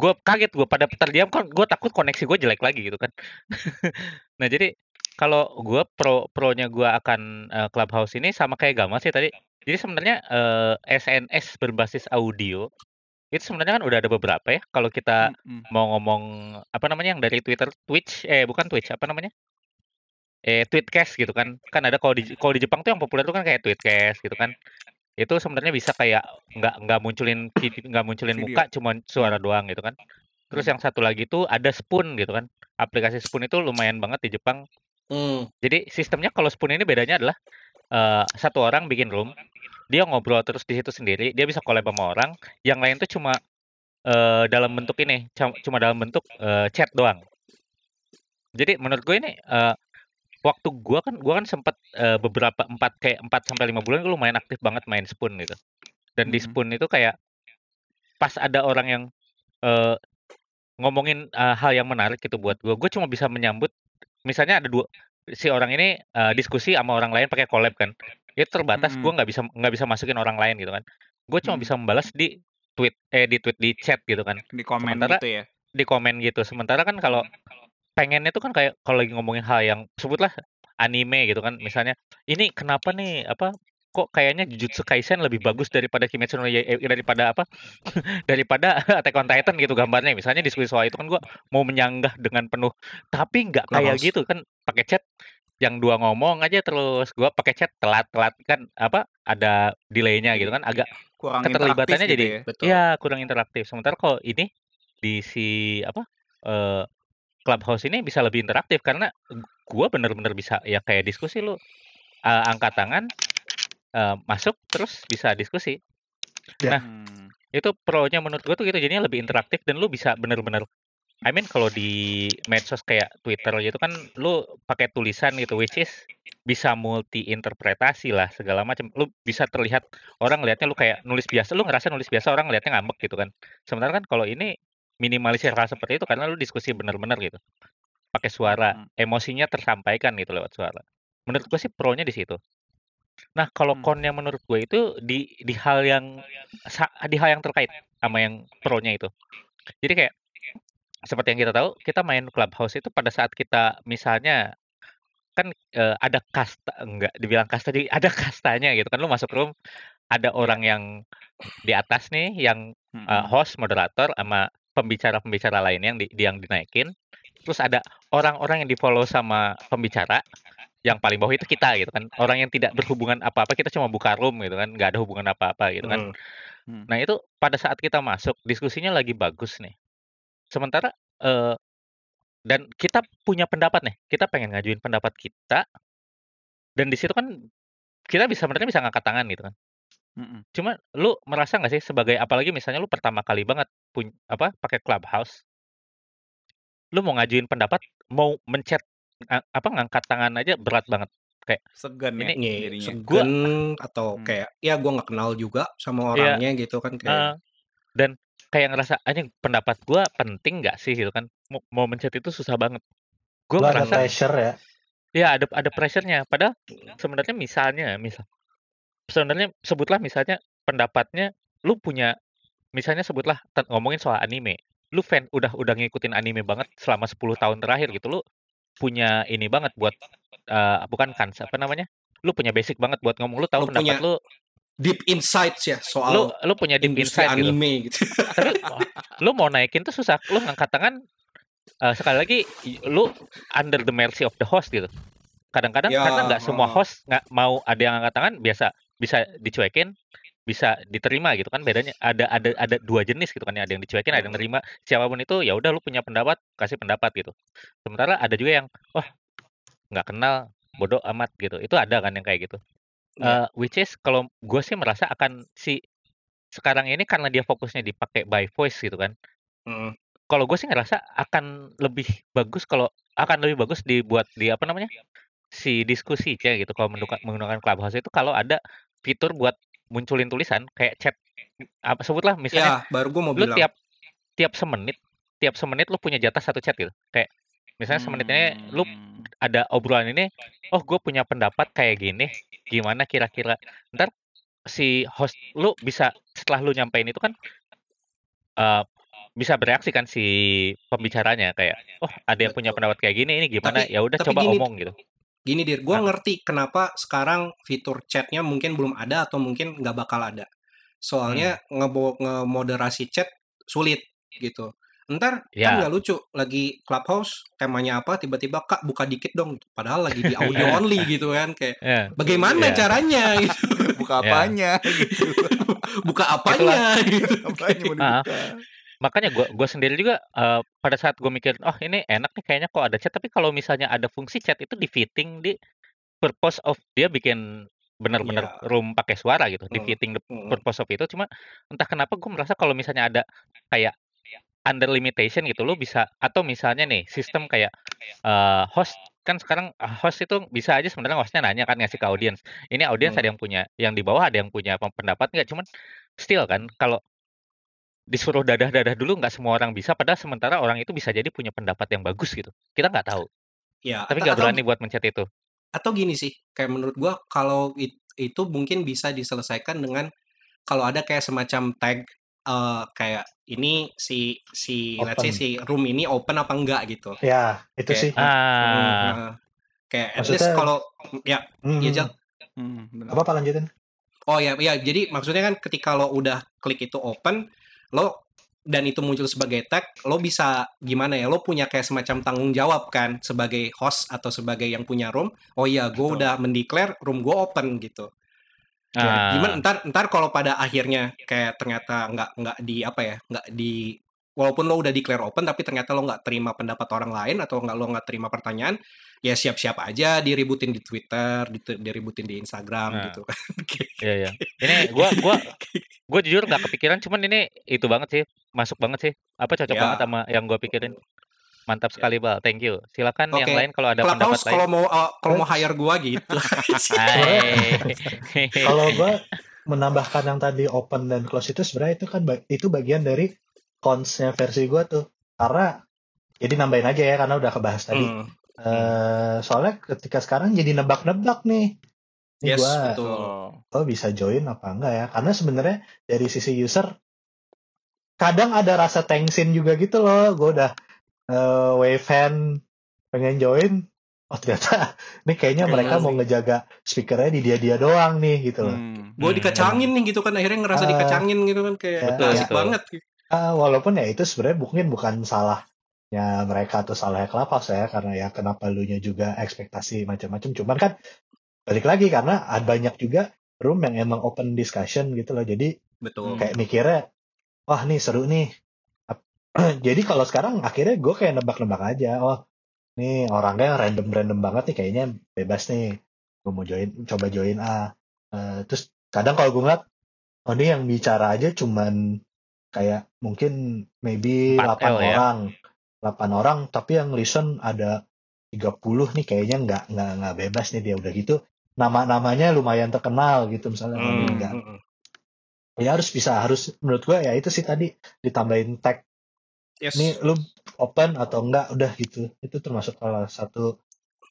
Gue kaget gue pada terdiam kan gue takut koneksi gue jelek lagi gitu kan. Nah jadi kalau gue pro pronya gue akan uh, clubhouse ini sama kayak Gama sih tadi. Jadi sebenarnya uh, SNS berbasis audio itu sebenarnya kan udah ada beberapa ya. Kalau kita Mm-mm. mau ngomong apa namanya yang dari Twitter Twitch eh bukan Twitch apa namanya? Eh tweetcast gitu kan. Kan ada kalau di kalau di Jepang tuh yang populer tuh kan kayak tweetcast gitu kan itu sebenarnya bisa kayak nggak nggak munculin nggak munculin Video. muka cuman suara doang gitu kan. Terus yang satu lagi tuh ada Spoon gitu kan. Aplikasi Spoon itu lumayan banget di Jepang. Hmm. jadi sistemnya kalau Spoon ini bedanya adalah eh, satu orang bikin room dia ngobrol terus di situ sendiri dia bisa collab sama orang. Yang lain tuh cuma eh, dalam bentuk ini cuma cuma dalam bentuk eh, chat doang. Jadi menurut gue ini eh, waktu gua kan gua kan sempat eh, beberapa empat kayak 4 sampai lima bulan gue lumayan aktif banget main Spoon gitu. Dan di Mhm. Spoon itu kayak pas ada orang yang eh, ngomongin eh, hal yang menarik gitu buat gua, gue cuma bisa menyambut misalnya ada dua si orang ini eh, diskusi sama orang lain pakai collab kan. Itu terbatas Mhm. gua nggak bisa nggak bisa masukin orang lain gitu kan. Gue cuma Mhm. bisa membalas di tweet eh di tweet di chat gitu kan Di komen Sementara- gitu ya. di komen gitu. Sementara kan kalau pengennya tuh kan kayak kalau lagi ngomongin hal yang sebutlah anime gitu kan, misalnya ini kenapa nih apa kok kayaknya Jujutsu Kaisen lebih bagus daripada Kimetsu no Yaiba eh, daripada apa daripada Attack on Titan gitu gambarnya. Misalnya diskusi soal itu kan gua mau menyanggah dengan penuh tapi nggak kayak gitu kan pakai chat yang dua ngomong aja terus gua pakai chat telat-telat kan apa ada delaynya gitu kan agak Kurang keterlibatannya jadi gitu ya. Ya kurang interaktif. Sementara kalau ini di si apa eh, Clubhouse ini bisa lebih interaktif karena gua bener-bener bisa ya kayak diskusi lu eh, angkat tangan eh, masuk terus bisa diskusi. Ya. Nah, Hmm. itu pro-nya menurut gua tuh gitu jadinya lebih interaktif dan lu bisa bener-bener I mean kalau di medsos kayak Twitter gitu kan lu pakai tulisan gitu which is bisa multi interpretasi lah segala macam. Lu bisa terlihat orang ngelihatnya lu kayak nulis biasa, lu ngerasa nulis biasa orang ngelihatnya ngambek gitu kan. Sementara kan kalau ini minimalisir hal seperti itu karena lu diskusi bener-bener gitu. Pakai suara, Hmm. emosinya tersampaikan gitu lewat suara. Menurut gue sih pro-nya di situ. Nah, kalau Hmm. con-nya menurut gue itu di di hal yang di hal yang terkait sama yang pro-nya itu. Jadi kayak seperti yang kita tahu, kita main Clubhouse itu pada saat kita misalnya kan eh, ada kasta enggak dibilang kasta jadi ada kastanya gitu kan lu masuk room ada orang yang di atas nih yang eh, host moderator sama pembicara-pembicara lainnya yang di, yang dinaikin terus ada orang-orang yang di follow sama pembicara yang paling bawah itu kita gitu kan orang yang tidak berhubungan apa-apa kita cuma buka room gitu kan nggak ada hubungan apa-apa gitu kan Hmm. Hmm. Nah itu pada saat kita masuk diskusinya lagi bagus nih. Sementara eh, dan kita punya pendapat nih, kita pengen ngajuin pendapat kita dan di situ kan kita bisa sebenarnya bisa ngangkat tangan gitu kan. Mm-mm. Cuma lu merasa nggak sih sebagai apalagi misalnya lu pertama kali banget pun apa pakai clubhouse, lu mau ngajuin pendapat, mau mencet apa ngangkat tangan aja berat banget. Segan ya Ini- Iya, jadinya. segan atau Hmm. kayak ya gua nggak kenal juga sama Iya. orangnya gitu kan kayak dan kayak ngerasa anjing pendapat gua penting nggak sih gitu kan. Mau, mau mencet itu susah banget. Gue Lo ada merasa pressure ya. Ya ada ada pressure-nya. Padahal sebenarnya misalnya, misal sebenarnya sebutlah misalnya pendapatnya lu punya misalnya sebutlah ngomongin soal anime. Lu fan udah udah ngikutin anime banget selama 10 tahun terakhir gitu. Lu punya ini banget buat eh, bukan kans apa namanya? Lu punya basic banget buat ngomong. Lu tahu Lu pendapat punya lu deep insights ya lu soal lu punya deep insight gitu. anime gitu. Tapi lu mau naikin tuh susah. Lu ngangkat tangan eh, sekali lagi lu under the mercy of the host gitu. Kadang-kadang Ya, karena nggak semua host nggak mau ada yang angkat tangan biasa bisa dicuekin, bisa diterima gitu kan bedanya ada ada ada dua jenis gitu kan ya ada yang dicuekin ada yang nerima siapa pun itu ya udah lu punya pendapat kasih pendapat gitu sementara ada juga yang wah nggak kenal bodoh amat gitu itu ada kan yang kayak gitu Iya. Eh, which is kalau gue sih merasa akan si sekarang ini karena dia fokusnya dipakai by voice gitu kan Mm. kalau gue sih ngerasa akan lebih bagus kalau akan lebih bagus dibuat di apa namanya si diskusi ya gitu kalau menggunakan, menggunakan clubhouse itu kalau ada fitur buat munculin tulisan kayak chat apa sebutlah misalnya Ya, baru gua mau lu bilang. tiap tiap semenit tiap semenit lu punya jatah satu chat gitu. Kayak misalnya semenit ini lu Hmm. ada obrolan ini oh gue punya pendapat kayak gini gimana kira-kira? Ntar si host lu bisa setelah lu nyampein itu kan eh bisa bereaksi kan si pembicaranya kayak oh ada yang punya pendapat kayak gini ini gimana? Ya udah coba gini- omong gitu Gini dir, gue ngerti kenapa sekarang fitur chatnya mungkin belum ada atau mungkin nggak bakal ada. Soalnya Hmm. ngebo- ngemoderasi chat sulit gitu. Ntar kan Ya. nggak lucu lagi clubhouse temanya apa tiba-tiba kak buka dikit dong. Padahal lagi di audio only gitu kan kayak ya bagaimana Iya. caranya gitu. Buka Ya. apanya gitu. buka apanya gitu. Apanya mau dibuka. Makanya gua gua sendiri juga eh, pada saat gue mikir oh ini enak nih kayaknya kok ada chat tapi kalau misalnya ada fungsi chat itu di fitting di purpose of dia bikin benar-benar Iya. room pakai suara gitu di Hmm. fitting the Hmm. purpose of itu cuma entah kenapa gue merasa kalau misalnya ada kayak under limitation gitu lo bisa atau misalnya nih sistem kayak eh, host kan sekarang ah, host itu bisa aja sebenarnya hostnya nanya kan ngasih ke audiens ini audiens Hmm. ada yang punya yang di bawah ada yang punya pendapat nggak cuman still kan kalau disuruh dadah-dadah dulu nggak semua orang bisa padahal sementara orang itu bisa jadi punya pendapat yang bagus gitu kita nggak tahu Ya, tapi nggak atau- berani buat mencet itu atau gini sih kayak menurut gua kalau it- itu mungkin bisa diselesaikan dengan kalau ada kayak semacam tag eh, kayak ini si si let's say Open. si room ini open apa enggak gitu Ya, itu Kayak- sih. ah Nah, kayak at least Maksudnya- kalau ya Hmm, ya Jal. Hmm, apa apa lanjutin? oh ya ya jadi maksudnya kan ketika lo udah klik itu open lo dan itu muncul sebagai tag lo bisa gimana ya lo punya kayak semacam tanggung jawab kan sebagai host atau sebagai yang punya room oh iya gue udah mendeklar room gue open gitu. Ah, Ya, gimana ntar ntar kalau pada akhirnya kayak ternyata nggak nggak di apa ya nggak di walaupun lo udah declare open tapi ternyata lo nggak terima pendapat orang lain atau nggak lo nggak terima pertanyaan ya siap-siap aja diributin di Twitter di- diributin di Instagram Nah. gitu kan Iya iya. Ini gua gua gua jujur nggak kepikiran cuman ini itu banget sih, masuk banget sih. Apa cocok Ya. banget sama yang gua pikirin. Mantap sekali, Bal. Thank you. Silakan yang Oke. lain kalau ada pendapat Clubhouse lain. kalau mau uh, kalau mau hire gua gitu. Kalau gua menambahkan yang tadi open dan close itu sebenarnya itu kan itu bagian dari cons-nya versi gua tuh. Karena jadi nambahin aja ya karena udah kebahas tadi. Hmm, Eh, soalnya ketika sekarang jadi nebak-nebak nih. Ini yes gua betul Oh. bisa join apa enggak ya? Karena sebenarnya dari sisi user kadang ada rasa tensin juga gitu loh. Gue udah eh wave hand pengen join. Oh ternyata ini kayaknya mereka mau ngejaga speakernya di dia dia doang nih gitu loh. Hmm. gue Hmm. dikacangin nih gitu kan akhirnya ngerasa Ah. dikacangin gitu kan kayak Ya, Betul, asik betul. banget Ah, walaupun ya itu sebenarnya mungkin bukan salahnya mereka atau salahnya Clubhouse ya karena ya kenapa lu nya juga ekspektasi macam-macam. Cuman kan balik lagi karena ada banyak juga room yang emang open discussion gitu loh. Jadi betul. kayak mikirnya wah nih seru nih. Jadi kalau sekarang akhirnya gue kayak nebak-nebak aja. Oh nih orangnya random-random banget nih kayaknya bebas nih. Gue mau join coba join ah. Eh, terus kadang kalau gue ngeliat oh ini yang bicara aja cuman kayak mungkin maybe 8 Empat L ya. orang. 8 orang tapi yang listen ada 30 nih kayaknya nggak nggak nggak bebas nih dia. Udah gitu nama-namanya lumayan terkenal gitu misalnya Hmm, nggak. hmm, hmm. ya harus bisa harus menurut gua ya itu sih tadi ditambahin tag. Yes. Ini lu open atau enggak udah gitu. Itu termasuk salah satu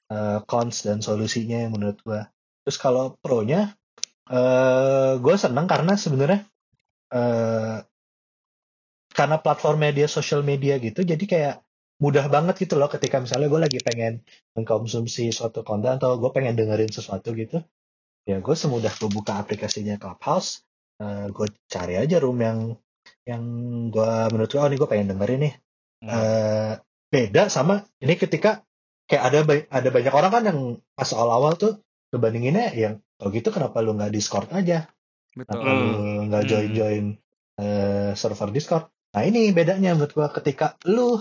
eh, cons dan solusinya yang menurut gua. Terus kalau pro nya eh gue seneng karena sebenarnya eh karena platform media sosial media gitu jadi kayak mudah banget gitu loh ketika misalnya gue lagi pengen mengkonsumsi suatu konten atau gue pengen dengerin sesuatu gitu ya gue semudah gue buka aplikasinya Clubhouse eh gue cari aja room yang yang gue menurut gue oh ini gue pengen dengerin nih Hmm. eh beda sama ini ketika kayak ada ada banyak orang kan yang pas awal-awal tuh ngebandinginnya yang kalau gitu kenapa lu nggak Discord aja Betul. kenapa lu nggak Hmm. join-join eh, server Discord nah ini bedanya menurut gua ketika lu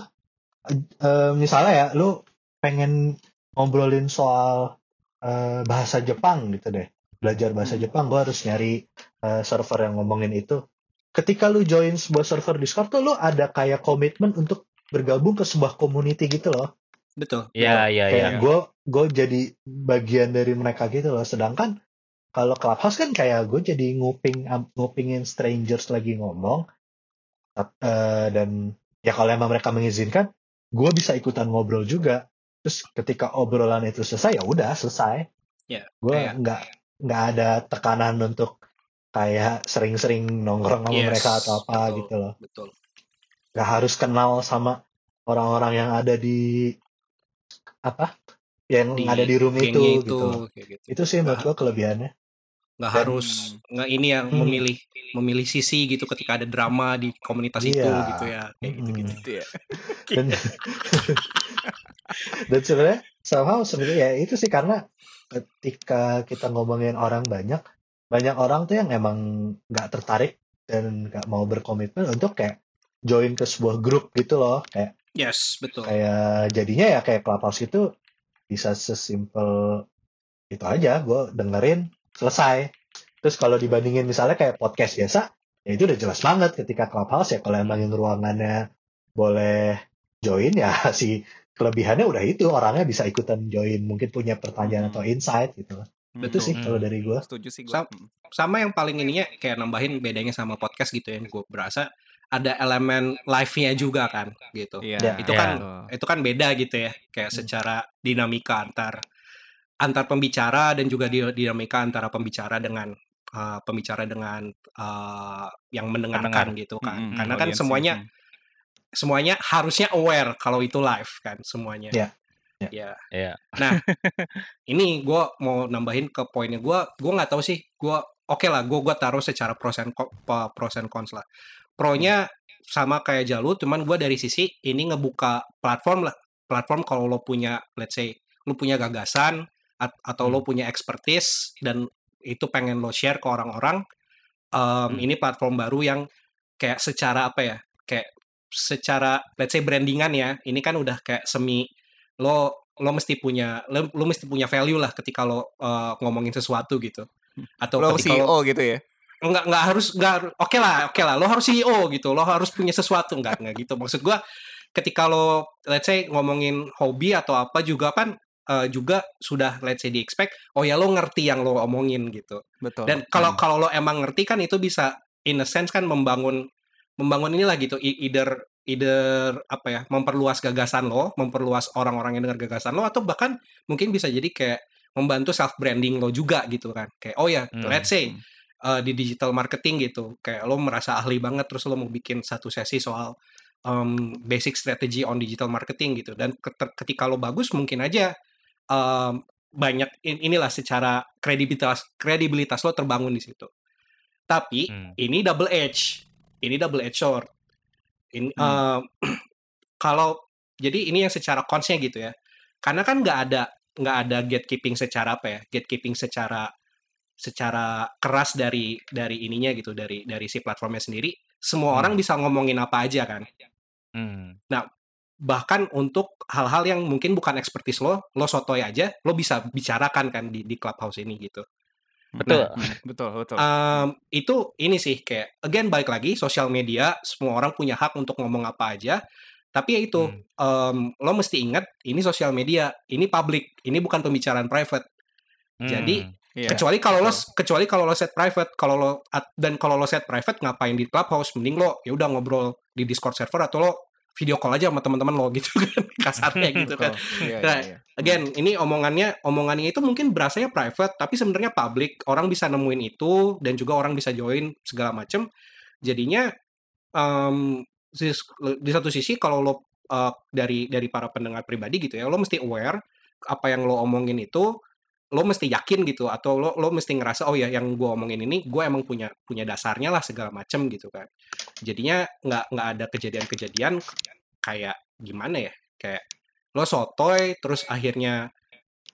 eh, misalnya ya lu pengen ngobrolin soal eh, bahasa Jepang gitu deh belajar bahasa Hmm. Jepang gua harus nyari eh, server yang ngomongin itu ketika lu join sebuah server Discord tuh lu ada kayak komitmen untuk bergabung ke sebuah community gitu loh betul Iya iya iya. kayak gue gue jadi bagian dari mereka gitu loh sedangkan kalau clubhouse kan kayak gue jadi nguping ngupingin strangers lagi ngomong Eh, dan ya kalau emang mereka mengizinkan gue bisa ikutan ngobrol juga terus ketika obrolan itu selesai ya udah selesai Ya, gue kayak- nggak nggak ada tekanan untuk kayak sering-sering nongkrong sama Yes, mereka atau apa betul. gitu loh betul nggak harus kenal sama orang-orang yang ada di apa yang Di ada di room itu, gengnya gitu loh. gitu. itu sih menurut gua kelebihannya nggak Dan- harus nggak ini yang Hmm. memilih memilih sisi gitu ketika ada drama di komunitas itu Iya. gitu ya kayak gitu gitu. Gitu ya. dan dan sebenarnya somehow sebenarnya ya itu sih karena ketika kita ngomongin orang banyak banyak orang tuh yang emang nggak tertarik dan nggak mau berkomitmen untuk kayak join ke sebuah grup gitu loh kayak yes betul kayak jadinya ya kayak clubhouse itu bisa sesimpel itu aja gue dengerin selesai terus kalau dibandingin misalnya kayak podcast biasa ya itu udah jelas banget ketika clubhouse ya kalau emang yang ruangannya boleh join ya si kelebihannya udah itu orangnya bisa ikutan join mungkin punya pertanyaan Hmm. atau insight gitu itu Betul. sih kalau Hmm. dari gue Setuju sih gue. Sam- sama yang paling ininya kayak nambahin bedanya sama podcast gitu ya gue berasa ada elemen live-nya juga kan gitu Iya. Ya, itu Iya. kan Betul. itu kan beda gitu ya kayak Hmm. secara dinamika antar antar pembicara dan juga di- dinamika antara pembicara dengan uh, pembicara dengan uh, yang mendengarkan gitu kan. Mm-mm, karena kan audience-nya. semuanya Hmm. semuanya harusnya aware kalau itu live kan semuanya. Ya, ya. ya Iya. nah ini gue mau nambahin ke poinnya. Gue gue nggak tahu sih. Gue oke lah gue gue taruh secara pros and co- pa- pros and cons lah. Pronya sama kayak Jalu cuman gue dari sisi ini ngebuka platform lah. Platform kalau lo punya let's say lo punya gagasan at- atau lo punya expertise dan itu pengen lo share ke orang-orang um, Hmm. ini platform baru yang kayak secara apa ya kayak secara let's say brandingan ya ini kan udah kayak semi lo lo mesti punya lo, lo mesti punya value lah ketika lo uh, ngomongin sesuatu gitu. Atau Lo ketika CEO lo gitu ya. nggak nggak harus nggak oke lah oke lah lo harus CEO gitu lo harus punya sesuatu. Nggak nggak gitu. Maksud gua ketika lo let's say ngomongin hobi atau apa juga kan uh, juga sudah let's say di expect oh ya lo ngerti yang lo omongin gitu Betul. dan kalau Hmm. kalau lo emang ngerti kan itu bisa in a sense kan membangun membangun inilah gitu either either apa ya memperluas gagasan lo memperluas orang-orang yang dengar gagasan lo atau bahkan mungkin bisa jadi kayak membantu self branding lo juga gitu kan kayak oh ya Hmm. let's say uh, di digital marketing gitu kayak lo merasa ahli banget terus lo mau bikin satu sesi soal um, basic strategy on digital marketing gitu dan ket- ketika lo bagus mungkin aja um, banyak in- inilah secara kredibilitas kredibilitas lo terbangun di situ tapi Hmm. ini double edge ini double edge sword ini Hmm. um, kalau jadi ini yang secara consnya gitu ya karena kan nggak ada nggak ada gatekeeping secara apa ya gatekeeping secara secara keras dari dari ininya gitu dari dari si platformnya sendiri semua Hmm. orang bisa ngomongin apa aja kan Hmm. Bahkan untuk hal-hal yang mungkin bukan expertise lo lo sotoy aja lo bisa bicarakan kan di di clubhouse ini gitu Betul. Hmm, betul, betul. Um, itu ini sih kayak again balik lagi sosial media semua orang punya hak untuk ngomong apa aja tapi ya itu um, lo mesti ingat ini sosial media ini public ini bukan pembicaraan private Jadi, Hmm. Iya, kecuali kalau lo kecuali kalau lo set private kalau lo at- dan kalau lo set private ngapain di clubhouse mending lo ya udah ngobrol di discord server atau lo video call aja sama teman-teman lo gitu kan kasarnya gitu kan Betul. Iya, Nah, iya, iya. again ini omongannya omongannya itu mungkin berasanya private tapi sebenarnya public orang bisa nemuin itu dan juga orang bisa join segala macem jadinya sis- di satu sisi kalau lo uh, dari dari para pendengar pribadi gitu ya lo mesti aware apa yang lo omongin itu lo mesti yakin gitu atau lo lo mesti ngerasa oh ya yang gue omongin ini gue emang punya punya dasarnya lah segala macem gitu kan. Jadinya nggak nggak ada kejadian-kejadian kayak gimana ya kayak lo sotoy terus akhirnya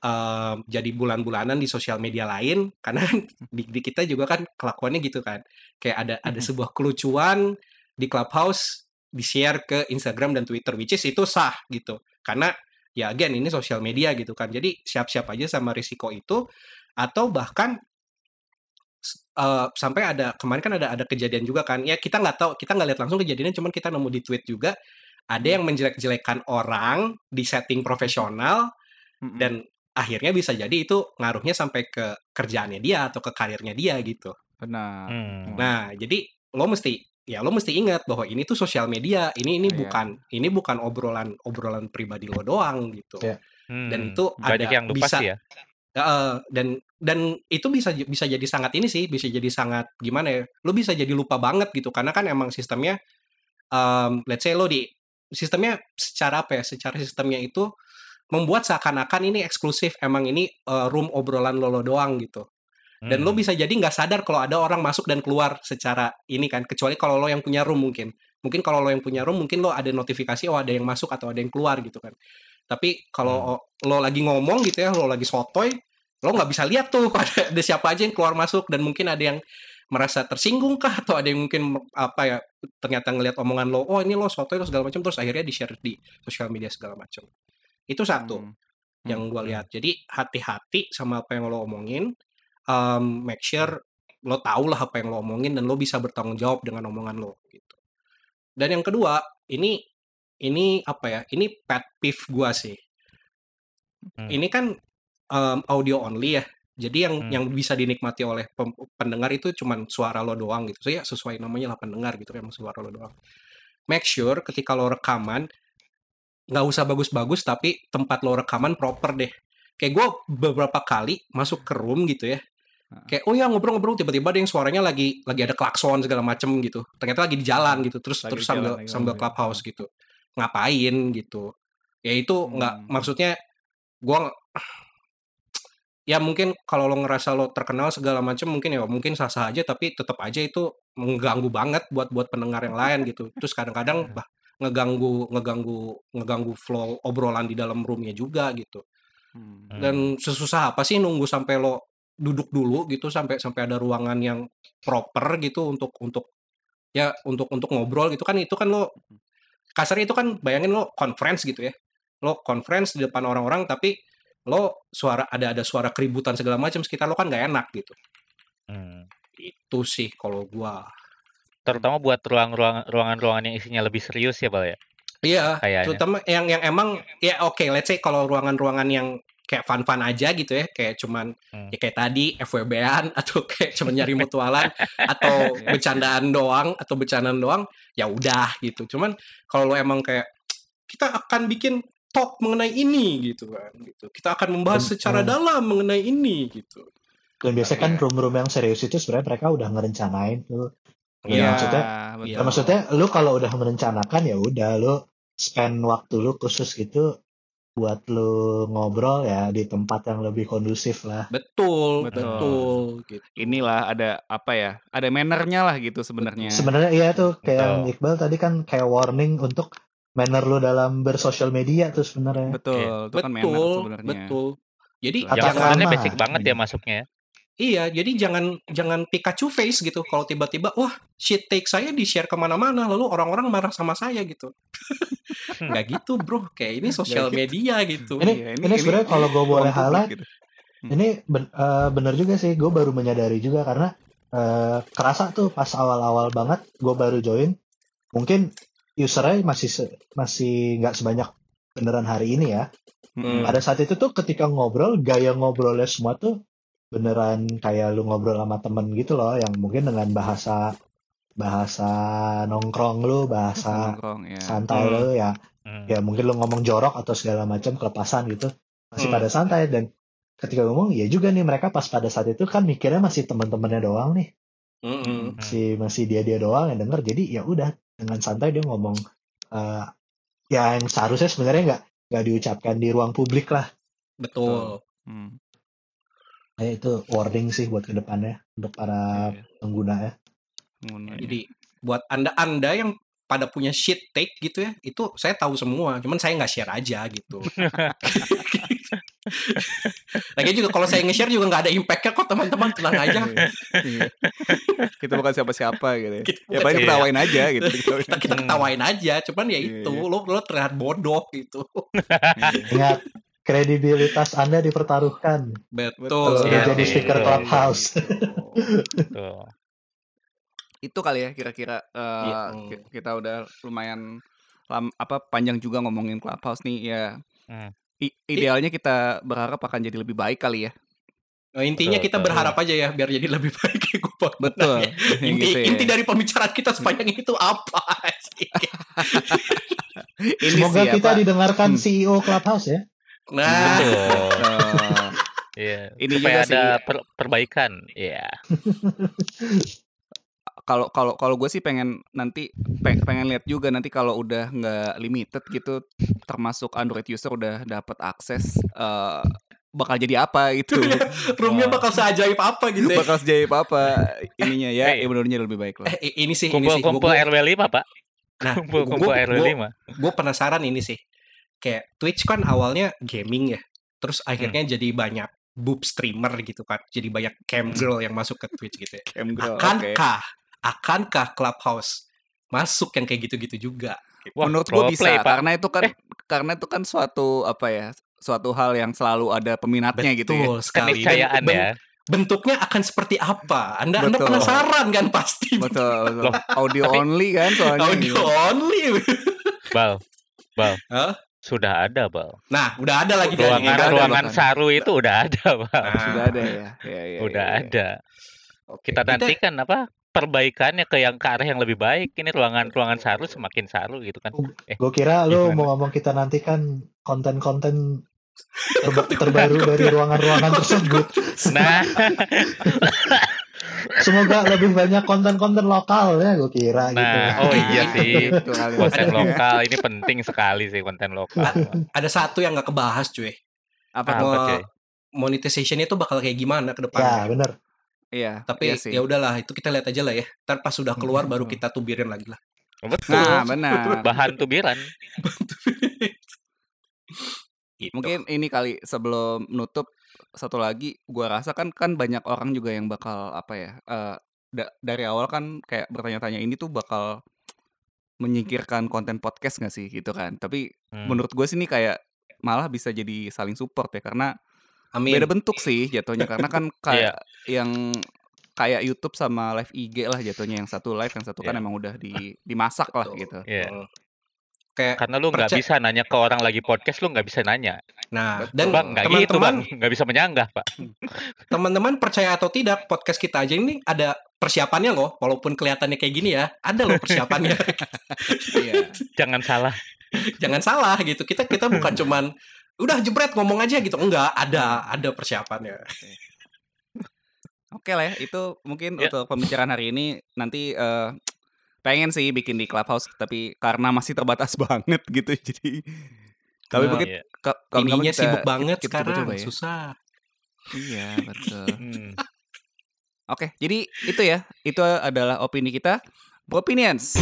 em, jadi bulan-bulanan di sosial media lain karena kan di, di kita juga kan kelakuannya gitu kan. Kayak ada ada sebuah kelucuan di clubhouse di share ke Instagram dan Twitter which is itu sah gitu. Karena ya again ini sosial media gitu kan jadi siap-siap aja sama risiko itu atau bahkan eh, sampai ada kemarin kan ada ada kejadian juga kan ya kita nggak tahu kita nggak lihat langsung kejadiannya cuman kita nemu di tweet juga ada yang menjelek-jelekan orang di setting profesional Mm-mm. dan akhirnya bisa jadi itu ngaruhnya sampai ke kerjaannya dia atau ke karirnya dia gitu. benar. Hmm. Nah, jadi lo mesti ya lo mesti ingat bahwa ini tuh sosial media. Ini ini Iya. bukan ini bukan obrolan obrolan pribadi lo doang gitu. Dan Hmm. itu banyak ada- yang lupa bisa- sih ya. Heeh, dan dan itu bisa bisa jadi sangat ini sih, bisa jadi sangat gimana ya? Lo bisa jadi lupa banget gitu karena kan emang sistemnya um, let's say lo di sistemnya secara apa ya? Secara sistemnya itu membuat seakan-akan ini eksklusif emang ini uh, room obrolan lo, lo doang gitu. Dan lo Hmm. bisa jadi nggak sadar kalau ada orang masuk dan keluar secara ini kan, kecuali kalau lo yang punya room mungkin. Mungkin kalau lo yang punya room mungkin lo ada notifikasi oh ada yang masuk atau ada yang keluar gitu kan. Tapi kalau lo lagi ngomong gitu ya, lo lagi sotoy, lo nggak bisa lihat tuh ada, ada siapa aja yang keluar masuk dan mungkin ada yang merasa tersinggung kah atau ada yang mungkin apa ya ternyata ngelihat omongan lo, oh ini lo sotoy lo segala macam terus akhirnya di share di sosial media segala macam. Itu satu Hmm. yang gue Hmm. lihat. Jadi hati-hati sama apa yang lo omongin. Um, make sure lo tahu lah apa yang lo omongin dan lo bisa bertanggung jawab dengan omongan lo gitu. Dan yang kedua, ini ini apa ya? Ini pet peeve gua sih. Hmm. Ini kan um, audio only ya. Jadi yang Hmm. yang bisa dinikmati oleh pendengar itu cuman suara lo doang gitu. So ya sesuai namanya lah pendengar gitu kan suara lo doang. Make sure ketika lo rekaman nggak usah bagus-bagus tapi tempat lo rekaman proper deh. Kayak gue beberapa kali masuk ke room gitu ya. Kayak oh ya ngobrol-ngobrol tiba-tiba ada yang suaranya lagi lagi ada klakson segala macem gitu. Ternyata lagi di jalan gitu. Terus Lagi terus jalan, sambil lagi sambil clubhouse gitu. Ngapain gitu. Ya itu nggak Hmm. maksudnya gua ya mungkin kalau lo ngerasa lo terkenal segala macam mungkin ya mungkin sah-sah aja tapi tetap aja itu mengganggu banget buat buat pendengar yang lain gitu. Terus kadang-kadang bah ngeganggu ngeganggu ngeganggu flow obrolan di dalam roomnya juga gitu Hmm. Hmm. dan sesusah apa sih nunggu sampai lo duduk dulu gitu sampai sampai ada ruangan yang proper gitu untuk untuk ya untuk untuk ngobrol gitu kan itu kan lo kasarnya itu kan bayangin lo conference gitu ya lo conference di depan orang-orang tapi lo suara ada ada suara keributan segala macam sekitar lo kan nggak enak gitu Hmm. itu sih kalau gua Terutama buat ruang-ruang ruangan-ruangan yang isinya lebih serius ya, Bal ya. Iya, Kayaknya. terutama yang yang emang ya oke, let's say kalau ruangan-ruangan yang kayak fun-fun aja gitu ya, kayak cuman Hmm. ya kayak tadi FWB-an atau kayak cuman nyari mutualan atau bercandaan doang atau bercandaan doang, ya udah gitu. Cuman kalau lo emang kayak kita akan bikin talk mengenai ini gitu kan gitu. Kita akan membahas Dan- secara oh. dalam mengenai ini gitu. Dan biasanya kan Iya. room-room yang serius itu sebenarnya mereka udah ngerencanain tuh. Iya, Ya, maksudnya, betul. Ya, maksudnya lu kalau udah merencanakan ya udah lu spend waktu lu khusus gitu buat lu ngobrol ya di tempat yang lebih kondusif lah. Betul, Betul. betul gitu. Inilah ada apa ya? Ada mannernya lah gitu sebenarnya. Sebenarnya iya tuh kayak yang Betul. Iqbal tadi kan kayak warning untuk manner lu dalam bersosial media tuh sebenarnya. Betul, itu kan manner Betul, sebenarnya. betul. Jadi Betul. Yang sebenarnya basic banget ya masuknya. Ya. Iya, jadi jangan jangan Pikachu face gitu. Kalau tiba-tiba, wah shit take saya di share ke mana-mana, lalu orang-orang marah sama saya gitu. Nggak gitu bro, kayak ini sosial gitu. media gitu. Ini Iya, ini, sebenarnya kalau gue boleh highlight, gitu. ini ben- eh, bener juga sih. Gue baru menyadari juga karena eh, kerasa tuh pas awal-awal banget gue baru join. Mungkin usernya masih masih nggak sebanyak beneran hari ini ya. Hmm. Pada saat itu tuh ketika ngobrol, gaya ngobrolnya semua tuh beneran kayak lu ngobrol sama temen gitu loh, yang mungkin dengan bahasa bahasa nongkrong lu, bahasa Nongkrong, ya. santai Hmm. lu ya, Hmm. ya mungkin lu ngomong jorok atau segala macam kelepasan gitu, masih Hmm. pada santai dan ketika ngomong ya juga nih mereka pas pada saat itu kan mikirnya masih teman-temannya doang nih, Mm-mm. si masih dia dia doang yang denger, jadi ya udah dengan santai dia ngomong eh, ya yang seharusnya sebenarnya nggak nggak diucapkan di ruang publik lah. Betul. Hmm. Ya, itu warning sih buat ke depannya untuk para Iya, pengguna ya. Jadi buat anda-anda yang pada punya shit take gitu ya, itu saya tahu semua. Cuman saya nggak share aja gitu. Lagi juga kalau saya nge-share juga nggak ada impact-nya kok teman-teman tenang aja. Iya. kita bukan siapa-siapa gitu ya. Kita Ya paling siapa- ketawain aja gitu. kita, kita ketawain aja. Cuman ya Iya, itu iya. lo lo terlihat bodoh gitu. Iya. Ingat kredibilitas Anda dipertaruhkan. Betul. Betul. udah Iya, jadi iya, speaker betul. clubhouse. Tuh. itu kali ya kira-kira eh, Iya. ki- kita udah lumayan lam, apa panjang juga ngomongin clubhouse nih ya. Hmm. I- idealnya kita berharap akan jadi lebih baik kali ya. Nah, intinya Betul, kita betul. berharap aja ya biar jadi lebih baik kayak gue. Betul. Inti Gitu ya. inti dari pembicaraan kita sepanjang itu apa sih? Ini Semoga kita didengarkan Hmm. CEO clubhouse ya. Nah, Betul. Iya. Ini Supaya juga sih. ada per- perbaikan. Iya. kalau kalau kalau gue sih pengen nanti pe- pengen lihat juga nanti kalau udah nggak limited gitu termasuk Android user udah dapat akses eh, bakal jadi apa gitu Roomnya Wah. bakal seajaib apa gitu ya. bakal jadi apa ininya ya Eh. ya benernya lebih baik lah Eh, ini sih, ini sih. Kumpul-kumpul Gua- RW 5, Pak. Nah, Kumpul-kumpul gua- RW gua- 5. gue penasaran ini sih. Kayak Twitch kan awalnya gaming ya. Terus akhirnya Hmm. jadi banyak boob streamer gitu kan. Jadi banyak cam girl yang masuk ke Twitch gitu ya. Cam girl, oke. Akankah, akankah Clubhouse masuk yang kayak gitu-gitu juga? Wah, menurut gue bisa play, karena itu kan karena itu kan suatu apa ya suatu hal yang selalu ada peminatnya gitu ya Betul sekali. Dan Keniscayaan ben- ya. Bentuknya akan seperti apa? Anda, anda Betul. penasaran kan pasti? betul, betul. Loh, audio tapi- only kan soalnya Audio gitu. only. Bal. Bal. Hah? Sudah ada, Bal. Nah, udah ada lagi kan? Ruangan ada ruangan bahkan. saru itu udah ada, Bal. Nah, sudah ada ya, ya, ya udah ya, ya. ada. Oke. Kita Kita- nantikan apa? Perbaikannya ke yang ke arah yang lebih baik. Ini ruangan ruangan saru semakin saru gitu kan. Eh, Gue kira lu Gimana? mau ngomong kita nanti kan konten-konten terba- terbaru dari ruangan-ruangan tersebut. nah, Semoga lebih banyak konten-konten lokal ya gue kira gitu. nah, oh iya sih. Gitu ya. Konten lokal ini penting sekali sih konten lokal. ada satu yang nggak kebahas cuy. apa Apa, tuh? Cuy? Monetization itu bakal kayak gimana ke Ya depannya? bener. Iya, Tapi iya sih. ya udahlah, itu kita lihat aja lah ya. Ntar pas sudah keluar baru Hmm. kita tubirin lagi lah. Betul. Nah, benar. Bahan tubiran. Gitu. Mungkin ini kali sebelum nutup satu lagi gua rasa kan kan banyak orang juga yang bakal apa ya eh, da- dari awal kan kayak bertanya-tanya ini tuh bakal menyingkirkan konten podcast nggak sih gitu kan tapi Hmm. menurut gue sih ini kayak malah bisa jadi saling support ya karena Amin. beda bentuk sih jatuhnya karena kan kayak yang kayak YouTube sama live IG lah jatuhnya yang satu live yang satu kan Iya. emang udah di dimasak lah gitu Iya. Kayak Karena lu nggak Perca- bisa nanya ke orang lagi podcast, lu nggak bisa nanya. nah Betul. dan bang, nggak gitu teman-teman bang, nggak bisa menyanggah pak. teman-teman percaya atau tidak podcast kita aja ini ada persiapannya loh walaupun kelihatannya kayak gini ya ada loh persiapannya iya Jangan salah. jangan salah gitu kita kita bukan cuman udah jebret ngomong aja gitu enggak ada ada persiapannya Oke lah ya, itu mungkin Ya. untuk pembicaraan hari ini nanti eh, pengen sih bikin di clubhouse tapi karena masih terbatas banget gitu jadi tapi Nah, mungkin Iya. ka- kawan-kawan ininya kita- sibuk banget kita sekarang coba-coba ya. susah Iya betul. Hmm. Oke, jadi itu ya, itu adalah opini kita. Opinions.